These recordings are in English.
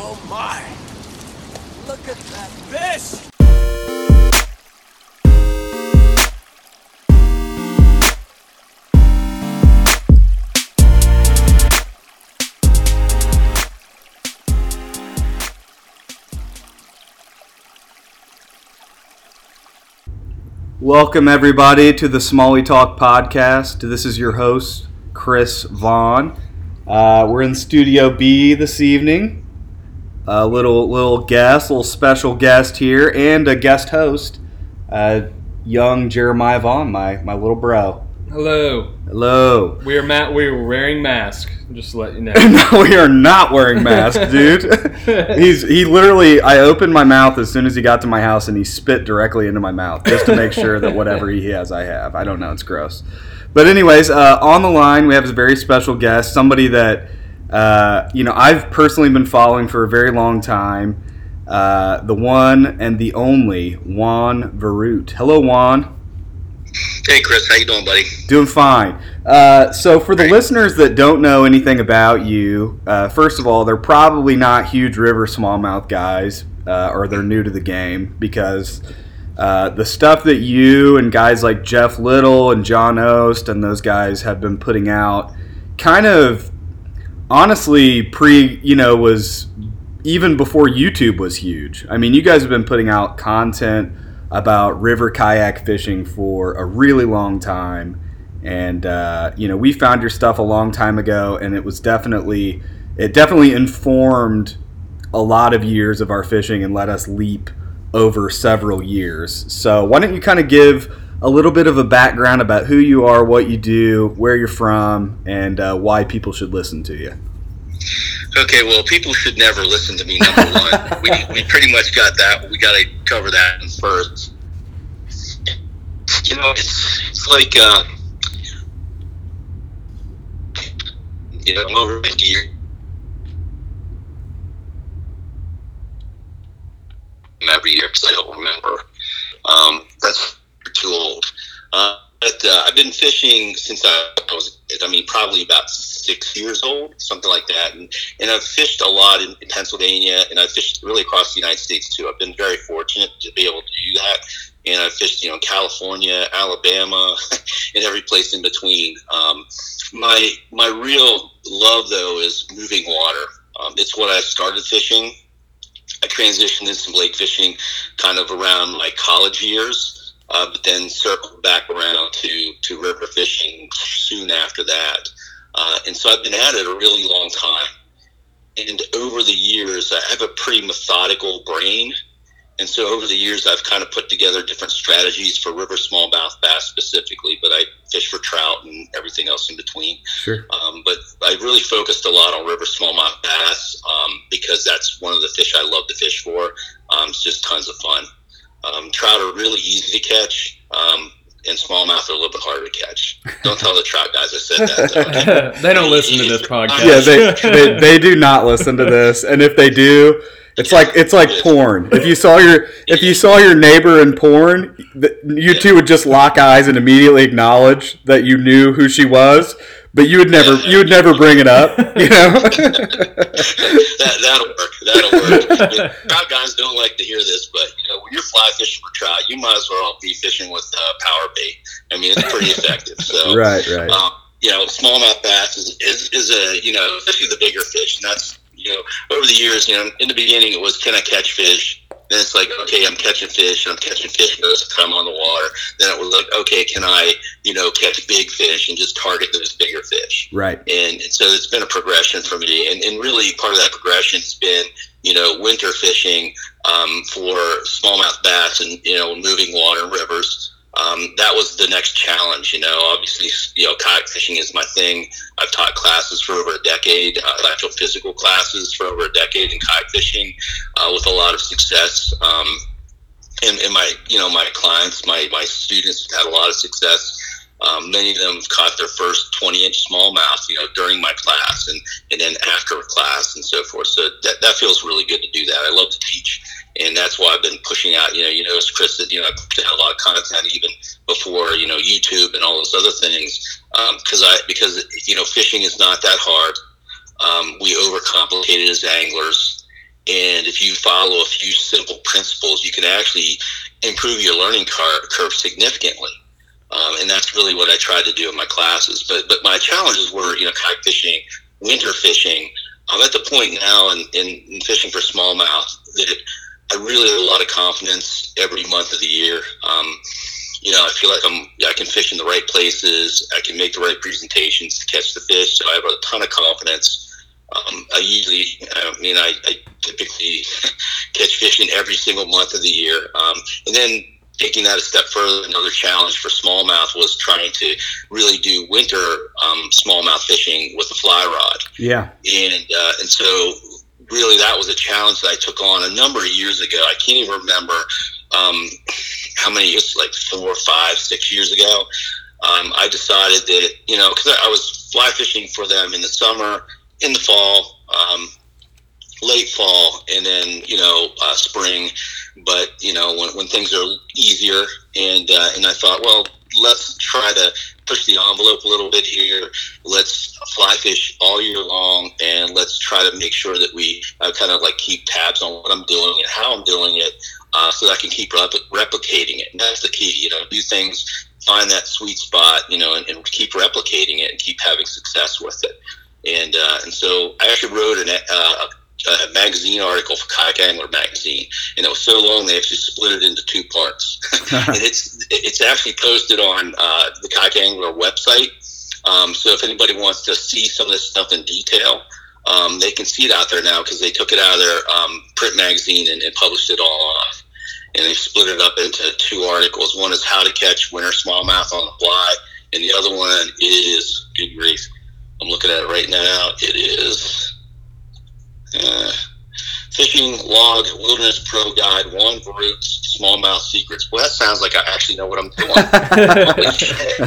oh my! Look at that fish! Welcome, everybody, to the Smalley Talk podcast. This is your host, Chris Vaughn. Uh, we're in Studio B this evening. A little little guest, little special guest here, and a guest host, uh, young Jeremiah Vaughn, my, my little bro. Hello. Hello. We are ma- we are wearing masks. Just to let you know. no, we are not wearing masks, dude. He's he literally. I opened my mouth as soon as he got to my house, and he spit directly into my mouth just to make sure that whatever he has, I have. I don't know. It's gross. But anyways, uh, on the line we have a very special guest, somebody that uh, you know I've personally been following for a very long time. Uh, the one and the only Juan Veruete. Hello, Juan. Hey Chris, how you doing, buddy? Doing fine. Uh, so, for the listeners that don't know anything about you, uh, first of all, they're probably not huge river smallmouth guys, uh, or they're new to the game because uh, the stuff that you and guys like Jeff Little and John Ost and those guys have been putting out, kind of honestly, pre you know was even before YouTube was huge. I mean, you guys have been putting out content about river kayak fishing for a really long time. And, uh, you know, we found your stuff a long time ago, and it was definitely, it definitely informed a lot of years of our fishing and let us leap over several years. So, why don't you kind of give a little bit of a background about who you are, what you do, where you're from, and uh, why people should listen to you? Okay, well, people should never listen to me. Number one, we, we pretty much got that. We got to cover that first. You know, it's it's like uh, you know, I'm over fifty years. Every year because I don't remember. Um, that's too old. Uh, but uh, I've been fishing since I, was, I mean, probably about six years old, something like that. And, and I've fished a lot in, in Pennsylvania and I've fished really across the United States too. I've been very fortunate to be able to do that. And I've fished, you know, California, Alabama, and every place in between. Um, my, my real love though is moving water. Um, it's what I started fishing. I transitioned into some lake fishing kind of around my college years. Uh, but then circled back around to, to river fishing soon after that. Uh, and so I've been at it a really long time. And over the years, I have a pretty methodical brain. And so over the years, I've kind of put together different strategies for river smallmouth bass specifically, but I fish for trout and everything else in between. Sure. Um, but I really focused a lot on river smallmouth bass um, because that's one of the fish I love to fish for. Um, it's just tons of fun. Um, trout are really easy to catch, um, and smallmouth are a little bit harder to catch. Don't tell the trout guys I said that. they don't listen to this podcast. Yeah, they, they, they do not listen to this, and if they do, it's like it's like porn. If you saw your if you saw your neighbor in porn, you two would just lock eyes and immediately acknowledge that you knew who she was, but you would never you would never bring it up. You know. that that'll work. That'll work. You know, trout guys don't like to hear this, but you know when you're fly fishing for trout, you might as well be fishing with uh, power bait. I mean, it's pretty effective. So right, right. Um, you know, smallmouth bass is, is is a you know especially the bigger fish, and that's you know over the years. You know, in the beginning it was can I catch fish. Then it's like, okay, I'm catching fish. I'm catching fish most of the time on the water. Then it was like, okay, can I, you know, catch big fish and just target those bigger fish? Right. And, and so it's been a progression for me. And, and really part of that progression has been, you know, winter fishing um, for smallmouth bass and, you know, moving water and rivers. Um, that was the next challenge. You know, obviously, you know, kayak fishing is my thing. I've taught classes for over a decade, uh, actual physical classes for over a decade in kayak fishing, uh, with a lot of success. Um, and, and my, you know, my clients, my my students have had a lot of success. Um, many of them caught their first 20 inch smallmouth, you know, during my class and, and then after class and so forth. So that, that feels really good to do that. I love to teach. And that's why I've been pushing out, you know, you notice Chris that, you know, I put out a lot of content even before, you know, YouTube and all those other things. Um, cause I, because, you know, fishing is not that hard. Um, we overcomplicate it as anglers And if you follow a few simple principles, you can actually improve your learning curve significantly. Um, and that's really what I tried to do in my classes. But but my challenges were, you know, kayak fishing, winter fishing. I'm at the point now in, in, in fishing for smallmouth that I really have a lot of confidence every month of the year. Um, you know, I feel like I'm I can fish in the right places. I can make the right presentations to catch the fish. So I have a ton of confidence. Um, I usually, I mean, I, I typically catch fish in every single month of the year. Um, and then taking that a step further, another challenge for smallmouth was trying to really do winter um, smallmouth fishing with a fly rod. Yeah. And uh, and so really that was a challenge that I took on a number of years ago. I can't even remember um, how many years, like four, five, six years ago. Um, I decided that you know because I was fly fishing for them in the summer, in the fall, um, late fall, and then you know uh, spring. But you know when, when things are easier, and uh, and I thought, well, let's try to push the envelope a little bit here. Let's fly fish all year long, and let's try to make sure that we uh, kind of like keep tabs on what I'm doing and how I'm doing it, uh, so that I can keep rep- replicating it. And that's the key. You know, do things, find that sweet spot, you know, and, and keep replicating it and keep having success with it. And uh, and so I actually wrote an, uh, a magazine article for Kayak Angler magazine, and it was so long they actually split it into two parts. and it's it's actually posted on uh, the Kayak Angler website. Um, so if anybody wants to see some of this stuff in detail, um, they can see it out there now because they took it out of their um, print magazine and, and published it all off. And they split it up into two articles. One is how to catch winter smallmouth on the fly, and the other one is good grief. I'm looking at it right now. It is uh, Fishing Log Wilderness Pro Guide Juan Veruete's Smallmouth Secrets. Well, that sounds like I actually know what I'm doing. Holy shit.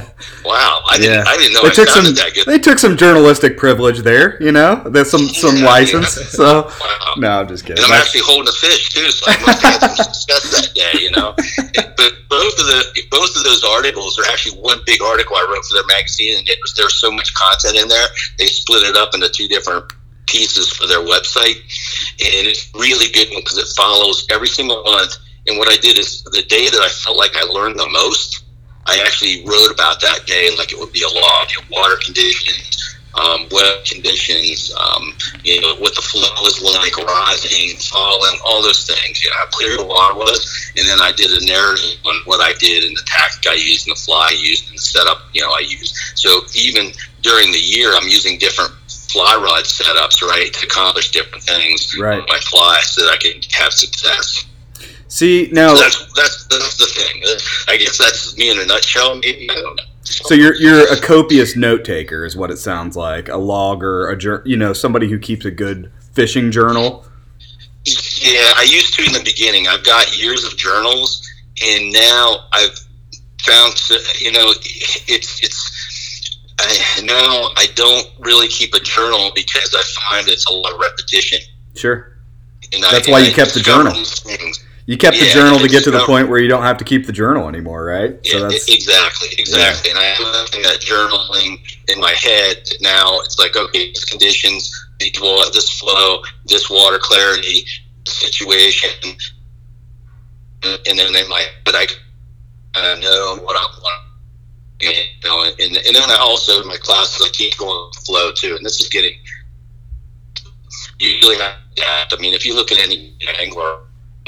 Wow, I didn't, I didn't know they I took some. that good. They took some journalistic privilege there. You know, there's some some Yeah, license. yeah. So Wow. no, I'm just kidding. And I'm actually holding a fish too, so I must have had some success that day, you know. But both of the both of those articles are actually one big article I wrote for their magazine, and it was there's so much content in there. They split it up into two different pieces for their website, and it's really good because it follows every single month. And what I did is the day that I felt like I learned the most, I actually wrote about that day like it would be a log, you know, water conditions, um, web conditions, um, you know, what the flow is like, rising, falling, all those things, you know, how clear the water was. And then I did a narrative on what I did and the tactic I used and the fly I used and the setup, you know, I used. So even during the year, I'm using different fly rod setups, right, to accomplish different things Right. with my fly so that I can have success. See now, So that's, that's, that's the thing. I guess that's me in a nutshell, maybe. I don't know. so you're you're a copious note taker, is what it sounds like. A logger, a jour- you know, somebody who keeps a good fishing journal. Yeah, I used to in the beginning. I've got years of journals, and now I've found, you know, it's it's. I, now I don't really keep a journal because I find it's a lot of repetition. Sure. And That's I, why you kept the journal. You kept the journal to get to the point where you don't have to keep the journal anymore, right? So Yeah, that's exactly, exactly. And I have that journaling in my head now. It's like, okay, these conditions, this flow, this water clarity, situation, and then in my but I uh, know what I want. You know, and, and then I also in my classes I keep going flow too. And this is getting have to adapt. I mean, if you look at any angler,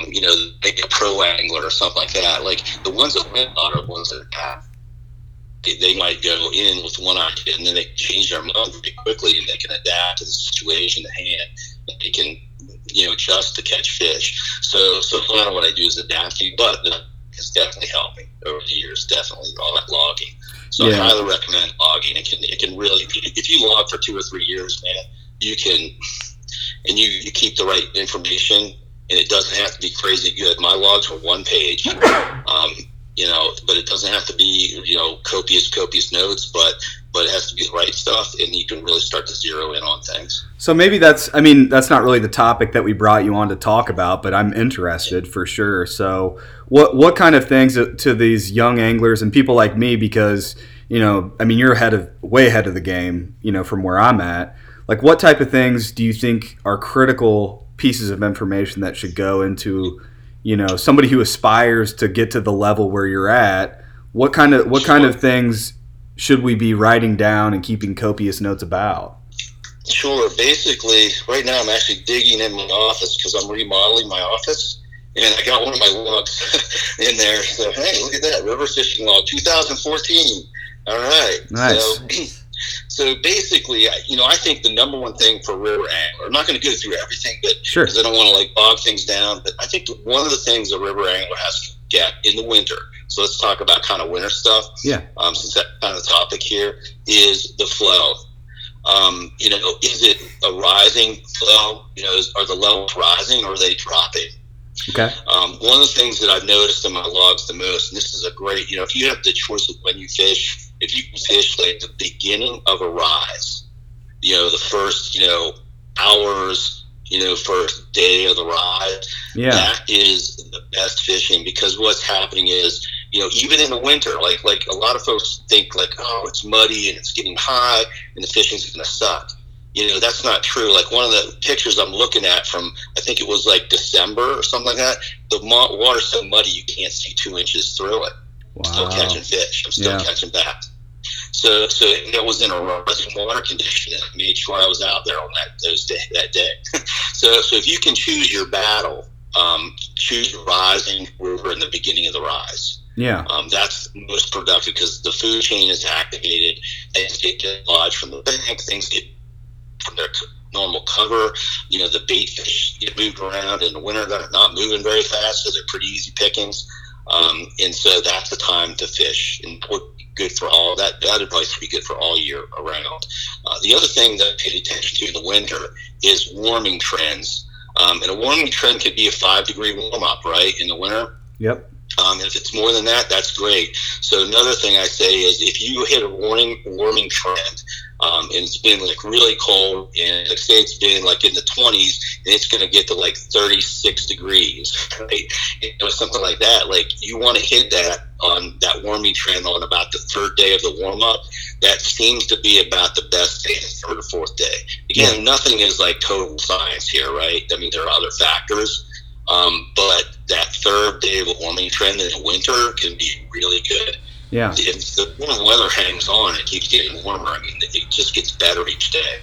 you know, maybe a pro angler or something like that, like the ones that win are the ones that have. They, they might go in with one idea and then they change their mind very quickly and they can adapt to the situation at hand. And they can, you know, adjust to catch fish. So, so lot of what I do is adapting, but uh, it's definitely helping over the years. Definitely all that logging. So Yeah. I highly recommend logging. It can, it can really, if you log for two or three years, man, you can, and you, you keep the right information and it doesn't have to be crazy good. My logs were one page, um, you know, but it doesn't have to be, you know, copious, copious notes, but, but it has to be the right stuff and you can really start to zero in on things. So maybe that's I mean that's not really the topic that we brought you on to talk about, but I'm interested for sure. So what what kind of things to these young anglers and people like me because you know I mean you're ahead of way ahead of the game you know from where I'm at. Like what type of things do you think are critical pieces of information that should go into you know somebody who aspires to get to the level where you're at what kind of what kind of things should we be writing down and keeping copious notes about Sure. Basically, right now I'm actually digging in my office because I'm remodeling my office, and I got one of my logs in there. So hey, look at that river fishing log 2014. All right. Nice. So, so basically, you know, I think the number one thing for river angler. I'm not going to go through everything, but sure because I don't want to like bog things down. But I think one of the things a river angler has to get in the winter. So let's talk about kind of winter stuff. Yeah. Um, since that kind of topic here is the flow. Um, you know, is it a rising flow? You know, is, are the levels rising or are they dropping? okay Um, one of the things that I've noticed in my logs the most, and this is a great, you know, if you have the choice of when you fish, if you can fish like the beginning of a rise, you know, the first, you know, hours, you know, first day of the ride. yeah that is the best fishing because what's happening is, you know, even in the winter, like like a lot of folks think like, oh, it's muddy and it's getting high and the fishing's going to suck. You know, that's not true. Like one of the pictures I'm looking at from, I think it was like December or something like that. The water's so muddy you can't see two inches through it. I'm still catching fish. I'm still Yeah. catching bass. So, so it was in a rising water condition, and I made sure I was out there on that those day that day. so, so if you can choose your battle, um, choose rising river in the beginning of the rise. yeah Um, that's most productive because the food chain is activated. Things get dislodged from the bank. Things get from their normal cover. You know, the bait fish get moved around in the winter. They're not moving very fast, so they're pretty easy pickings. Um, and so that's the time to fish and good for all that. That advice would be good for all year around. Uh, the other thing that I paid attention to in the winter is warming trends. Um, and a warming trend could be a five degree warm up, right, in the winter. yep Um, if it's more than that, that's great. So another thing I say is if you hit a warming warming trend, um, and it's been like really cold, and say it's been like in the 20s, and it's going to get to like 36 degrees, right? Or something like that. Like you want to hit that on that warming trend on about the third day of the warm up. That seems to be about the best day, the third or fourth day. Again, nothing is like total science here, right? I mean, there are other factors. Um, but that third day of a warming trend in the winter can be really good. Yeah If the warm weather hangs on, it keeps getting warmer. I mean, it just gets better each day.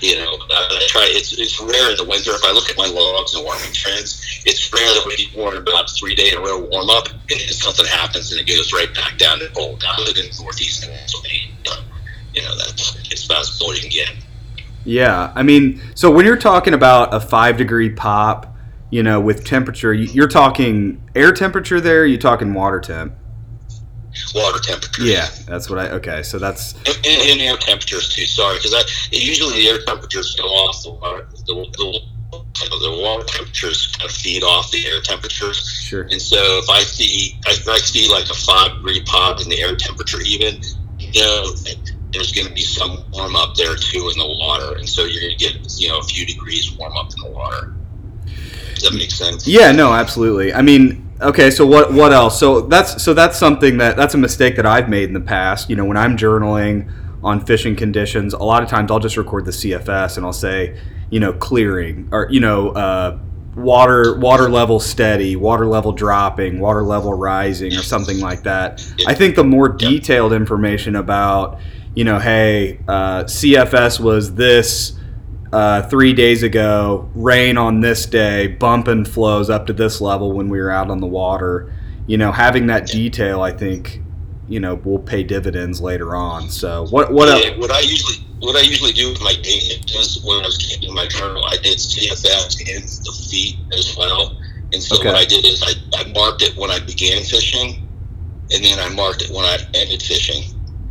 You know, uh, I try. It's it's rare in the winter. If I look at my logs and warming trends, it's rare that we get warm about three day in a row warm up, and then something happens and it goes right back down to cold. I live in northeast Pennsylvania. You know, that's it's about as cold you can get. Yeah, I mean, so when you're talking about a five degree pop, you know, with temperature, you- you're talking air temperature there. You're talking water temp? Water temperature. Yeah, that's what I. Okay, so that's And, and, and air temperatures too. Sorry, because I usually the air temperatures go off the water. The, the, the water temperatures kind of feed off the air temperatures. sure. And so if I see if I see like a five degree pop in the air temperature, even you know there's going to be some warm up there too in the water, and so you're going to get you know a few degrees warm up in the water. Does that make sense? Yeah, no, absolutely. I mean, okay, so what what else? So that's so that's something that that's a mistake that I've made in the past. You know, when I'm journaling on fishing conditions, a lot of times I'll just record the CFS and I'll say, you know, clearing or you know, uh, water water level steady, water level dropping, water level rising, or something like that. I think the more detailed information about, you know, hey, uh, CFS was this uh, three days ago, rain on this day, bumping flows up to this level when we were out on the water. You know, having that detail, I think, you know, will pay dividends later on. So, what what else? Yeah, what I usually what I usually do with my data is when I was keeping my journal, I did CFS and the feet as well. And so Okay. what I did is I, I marked it when I began fishing, and then I marked it when I ended fishing.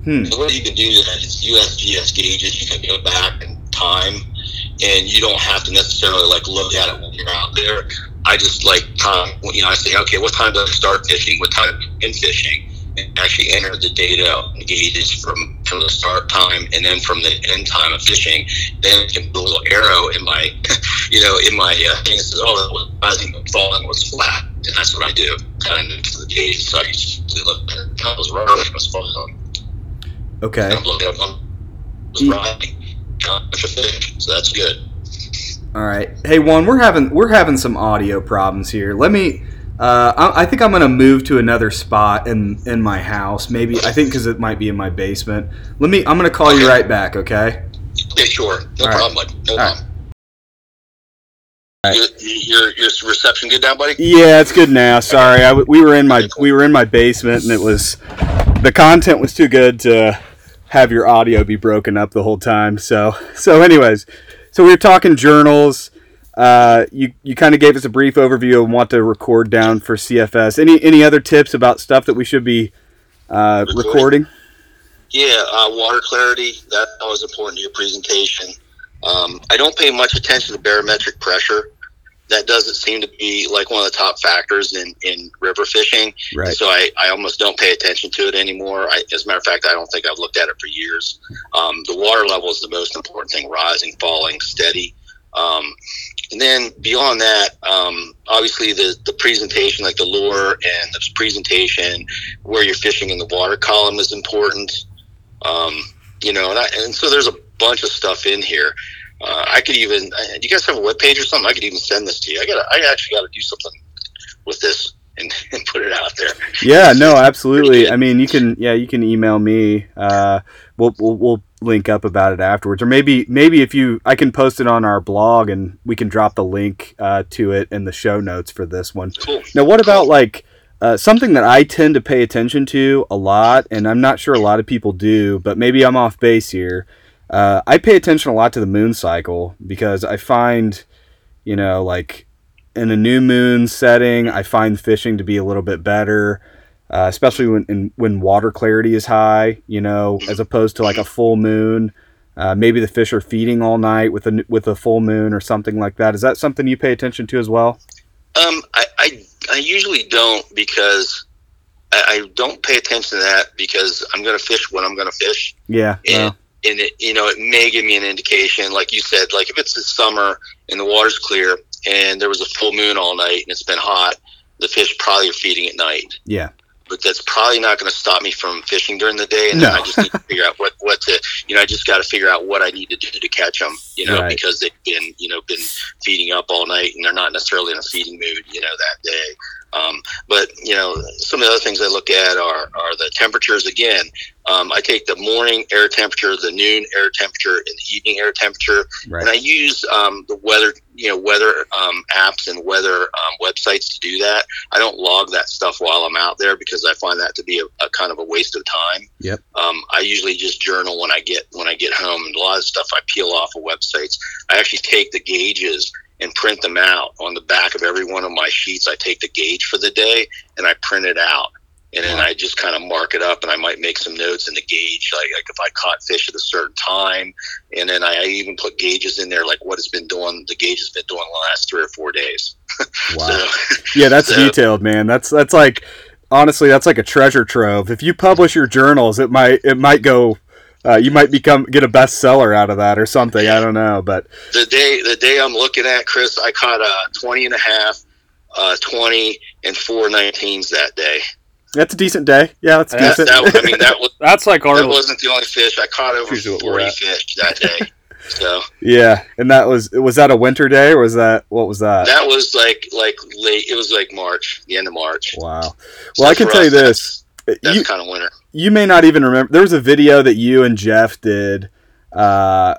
Hmm. The way you can do is USGS gauges. You can go back in time, and you don't have to necessarily like look at it when you're out there. I just like time. You know, I say, okay, what time did I start fishing? What time in fishing? And actually enter the data and gauges from from the start time and then from the end time of fishing. Then I can put a little arrow in my, you know, in my uh, thing that says, oh, that was rising, was falling, was flat, and that's what I do. Kind of to the gauge. So I usually look at it. Was rising, was falling. Okay. At. Was. Got a bunch of fish, so that's good. All right. Hey, Juan, we're having we're having some audio problems here. Let me. Uh, I, I think I'm gonna move to another spot in in my house. Maybe I think because it might be in my basement. Let me. I'm gonna call you right back. Okay. Yeah, sure. No All right. problem, bud. No All right. problem. Right. Your, your your reception good now, buddy? Yeah, it's good now. Sorry, I we were in my we were in my basement, and it was the content was too good to have your audio be broken up the whole time. So so, anyways, so we were talking journals. Uh, you you kind of gave us a brief overview of what to record down for CFS. Any any other tips about stuff that we should be uh, Recording. Yeah, uh, water clarity. That was important to your presentation. Um, I don't pay much attention to barometric pressure. That doesn't seem to be like one of the top factors in, in river fishing. Right. So I, I almost don't pay attention to it anymore. I, as a matter of fact, I don't think I've looked at it for years. Um, the water level is the most important thing rising, falling, steady. Um, and then beyond that, um, obviously the, the presentation, like the lure and the presentation, where you're fishing in the water column is important. Um, you know, and, I, and so there's a bunch of stuff in here. Uh, I could even, uh, do you guys have a web page or something? I could even send this to you. I got, I actually got to do something with this and, and put it out there. Yeah, no, absolutely. I mean, you can yeah, you can email me. Uh, we'll, we'll we'll link up about it afterwards, or maybe maybe if you, I can post it on our blog, and we can drop the link uh, to it in the show notes for this one. Cool. Now, what about like uh, something that I tend to pay attention to a lot, and I'm not sure a lot of people do, but maybe I'm off base here. Uh, I pay attention a lot to the moon cycle because I find, you know, like in a new moon setting, I find fishing to be a little bit better, uh, especially when in, when water clarity is high. You know, as opposed to like a full moon. Uh, maybe the fish are feeding all night with a with a full moon or something like that. Is that something you pay attention to as well? Um, I, I, I usually don't because I, I don't pay attention to that because I'm going to fish when I'm going to fish. Yeah. and well, and it you know it may give me an indication like you said like if it's the summer and the water's clear and there was a full moon all night and it's been hot the fish probably are feeding at night yeah. but that's probably not going to stop me from fishing during the day and then i just need to figure out what what to you know i just got to figure out what i need to do to catch them you know Right. because they've been you know been feeding up all night and they're not necessarily in a feeding mood you know that day um, but you know some of the other things i look at are are the temperatures again um, I take the morning air temperature, the noon air temperature, and the evening air temperature, and I use um, the weather, you know, weather um, apps and weather um, websites to do that. I don't log that stuff while I'm out there because I find that to be a, a kind of a waste of time. Yep. Um, I usually just journal when I get when I get home, and a lot of stuff I peel off of websites. I actually take the gauges and print them out on the back of every one of my sheets. I take the gauge for the day and I print it out and then I just kind of mark it up, and I might make some notes in the gauge, like, like if I caught fish at a certain time, and then I, even put gauges in there, like what it's been doing. The gauge has been doing the last three or four days. Wow. So, Yeah, that's So- detailed, man. That's that's like honestly, that's like a treasure trove. If you publish your journals, it might it might go. Uh, you might become get a bestseller out of that or something. I don't know, but the day the day I'm looking at, Chris, I caught a 20 and a half, uh, 20 and four 19s that day. that's a decent day. Yeah, that's That's- decent. That, I mean, that was That's like our. that wasn't the only fish I caught. Over Usually what we're 40 fish that day. So yeah, and that was was that a winter day or was that what was that? that was like like late. It was like March, the end of March. Wow. So Well, I can for tell you this. That's, that's You kind of winter. You may not even remember. There was a video that you and Jeff did. Uh,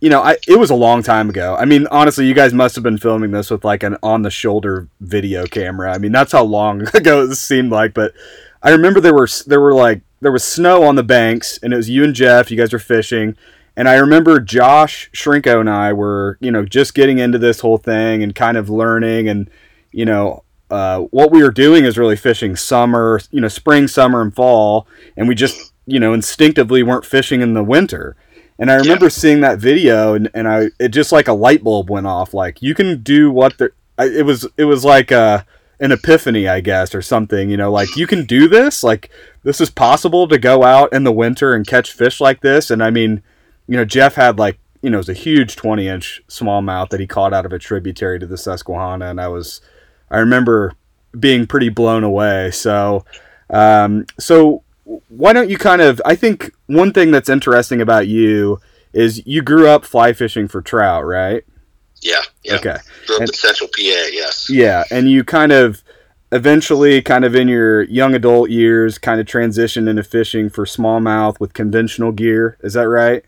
you know, I it was a long time ago. I mean, honestly, you guys must have been filming this with like an on the shoulder video camera. I mean, that's how long ago it seemed like. But I remember there were there were like there was snow on the banks, and it was you and Jeff. You guys were fishing, and I remember Josh Shrinko and I were you know just getting into this whole thing and kind of learning, and you know. Uh, what we were doing is really fishing summer, you know, spring, summer, and fall, and we just, you know, instinctively weren't fishing in the winter. And I remember seeing that video, and, and I it just like a light bulb went off. Like you can do what the I, it was it was like uh an epiphany, I guess, or something. You know, like you can do this. Like this is possible to go out in the winter and catch fish like this. And I mean, you know, Jeff had like you know it was a huge twenty inch smallmouth that he caught out of a tributary to the Susquehanna, and I was I remember being pretty blown away. So, um, so why don't you kind of? I think one thing that's interesting about you is you grew up fly fishing for trout, right? Yeah, yeah. Okay. Grew up And- in Central PA. Yes. Yeah, and you kind of eventually, kind of in your young adult years, kind of transitioned into fishing for smallmouth with conventional gear. Is that right?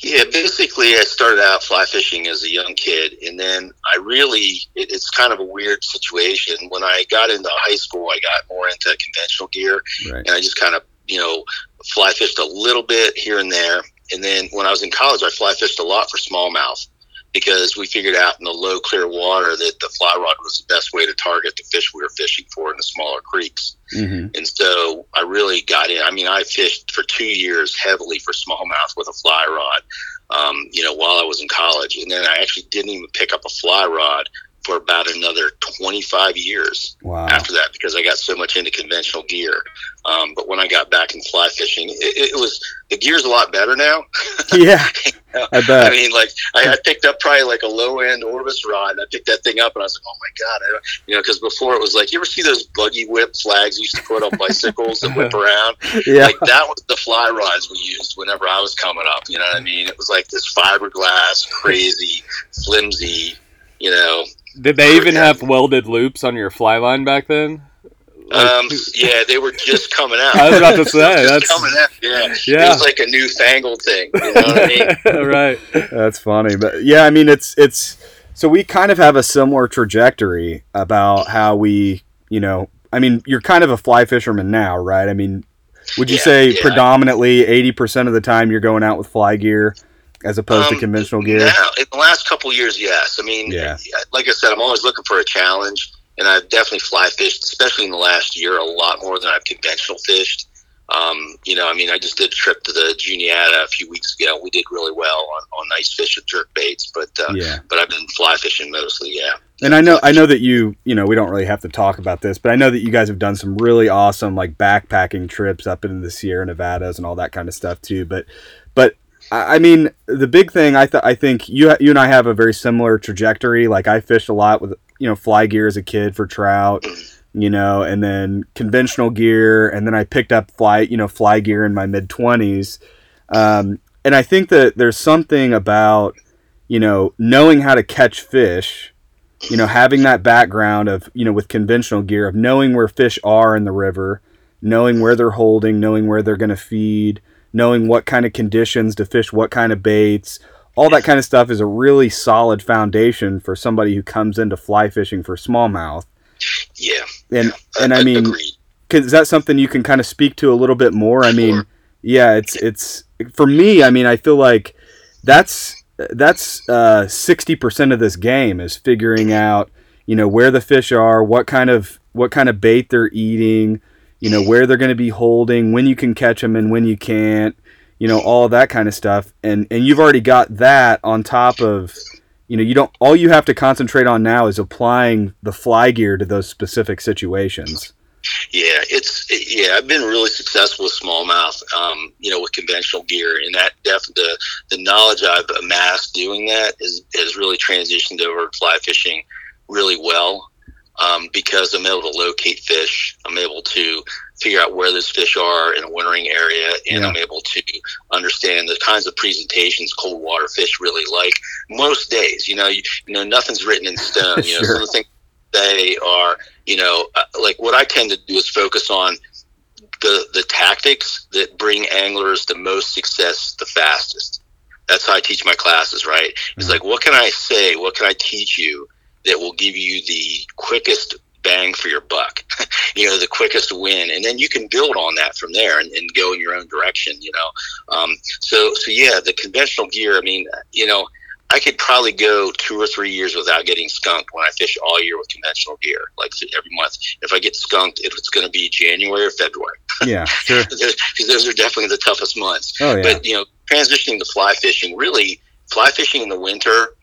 Yeah, basically, I started out fly fishing as a young kid, and then I really, it, it's kind of a weird situation. When I got into high school, I got more into conventional gear, Right. and I just kind of, you know, fly fished a little bit here and there. And then when I was in college, I fly fished a lot for smallmouth because we figured out in the low, clear water that the fly rod was the best way to target the fish we were fishing for in the smaller creeks. Mm-hmm. And so I really got in. I mean, I fished for two years heavily for smallmouth with a fly rod, um, you know, while I was in college. And then I actually didn't even pick up a fly rod for about another 25 years Wow. after that because I got so much into conventional gear. Um, but when I got back in fly fishing, it, it was the gear's a lot better now. yeah, I I bet. mean, like I, I picked up probably like a low end Orvis rod, and I picked that thing up, and I was like, "Oh my god!" I, don't- you know, because before it was like, you ever see those buggy whip flags you used to put on bicycles that whip around? yeah, Like that was the fly rods we used whenever I was coming up. You know what I mean? It was like this fiberglass, crazy, flimsy. You know, Did they even have welded loops on your fly line back then? Like- um, yeah, they were just coming out. I was about to say, that's- coming out. Yeah, Yeah. it was like a newfangled thing. You know what I mean? right. that's funny. But yeah, I mean, it's it's so we kind of have a similar trajectory about how we, you know, I mean, you're kind of a fly fisherman now, right? I mean, would you Yeah, say yeah. predominantly eighty percent of the time you're going out with fly gear as opposed to Um, conventional gear? Now, in the last couple years, yes. I mean, Yeah. like I said, I'm always looking for a challenge, and I've definitely fly fished, especially in the last year, a lot more than I've conventional fished. Um, you know, I mean, I just did a trip to the Juniata a few weeks ago. We did really well on, on nice fish and jerk baits, but uh, yeah. but I've been fly fishing mostly. Yeah, And I know I know that you you know we don't really have to talk about this, but I know that you guys have done some really awesome like backpacking trips up into the Sierra Nevadas and all that kind of stuff too. But but I mean the big thing I I think you you and I have a very similar trajectory. Like I fished a lot with you know fly gear as a kid for trout, you know, and then conventional gear, and then I picked up fly you know fly gear in my mid twenties. Um, and I think that there's something about you know knowing how to catch fish you know having that background of you know with conventional gear of knowing where fish are in the river knowing where they're holding knowing where they're going to feed knowing what kind of conditions to fish what kind of baits all that kind of stuff is a really solid foundation for somebody who comes into fly fishing for smallmouth yeah. and and i mean agreed. is that something you can kind of speak to a little bit more i mean yeah it's it's for me i mean i feel like that's that's uh 60% of this game is figuring out you know where the fish are what kind of what kind of bait they're eating you know where they're going to be holding when you can catch them and when you can't you know all that kind of stuff and and you've already got that on top of you know you don't all you have to concentrate on now is applying the fly gear to those specific situations Yeah, it's yeah. I've been really successful with smallmouth, um, you know, with conventional gear, and that definitely the, the knowledge I've amassed doing that is has really transitioned over to fly fishing really well um, because I'm able to locate fish. I'm able to figure out where those fish are in a wintering area, and Yeah. I'm able to understand the kinds of presentations cold water fish really like. Most days, you know, you, you know, nothing's written in stone. You know, Sure. some of the things they are, you know, uh, like what I tend to do is focus on the the tactics that bring anglers the most success the fastest. That's how I teach my classes, right? It's Mhm. like, what can I say? What can I teach you that will give you the quickest bang for your buck? you know, the quickest win, and then you can build on that from there and, and go in your own direction. You know, um, so so yeah, the conventional gear. I mean, you know, I could probably go two or three years without getting skunked when I fish all year with conventional gear, like every month. If I get skunked, it's going to be January or February yeah sure because those are definitely the toughest months. oh yeah But you know, transitioning to fly fishing, really, fly fishing in the winter.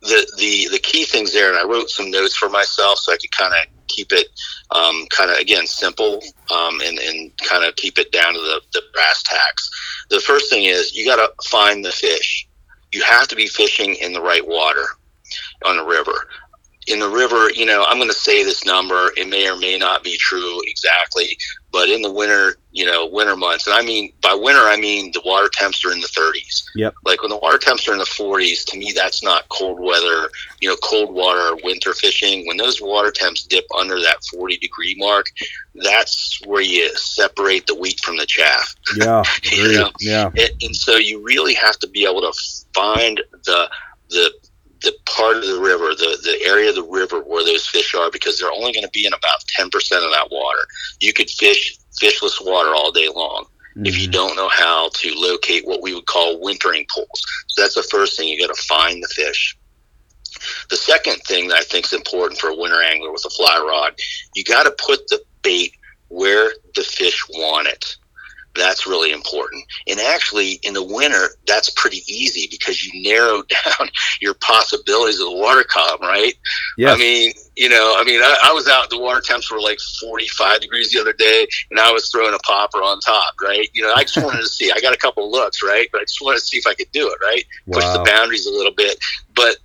The the the key things there, and I wrote some notes for myself so I could kind of keep it um, kind of again simple um, and and kind of keep it down to the the brass tacks. The first thing is you got to find the fish. You have to be fishing in the right water on the river. In the river, you know, I'm going to say this number. It may or may not be true exactly, but in the winter you know, winter months. And I mean, by winter, I mean the water temps are in the 30s. Yep. Like when the water temps are in the 40s, to me, that's not cold weather, you know, cold water winter fishing. When those water temps dip under that 40 degree mark, that's where you separate the wheat from the chaff. Yeah. You know? Yeah. And, and so you really have to be able to find the, the, the part of the river, the, the area of the river where those fish are, because they're only going to be in about 10% of that water. You could fish fishless water all day long if you Mhm. don't know how to locate what we would call wintering pools. So that's the first thing you got to find the fish. The second thing that I think is important for a winter angler with a fly rod, you got to put the bait where the fish want it. That's really important. And actually, in the winter, that's pretty easy because you narrow down your possibilities of the water column, right? Yes. I mean, you know, I mean, I, I was out. The water temps were like forty-five degrees the other day, and I was throwing a popper on top, right? You know, I just wanted to see. I got a couple of looks, right? But I just wanted to see if I could do it, right? Push the boundaries a little bit. But,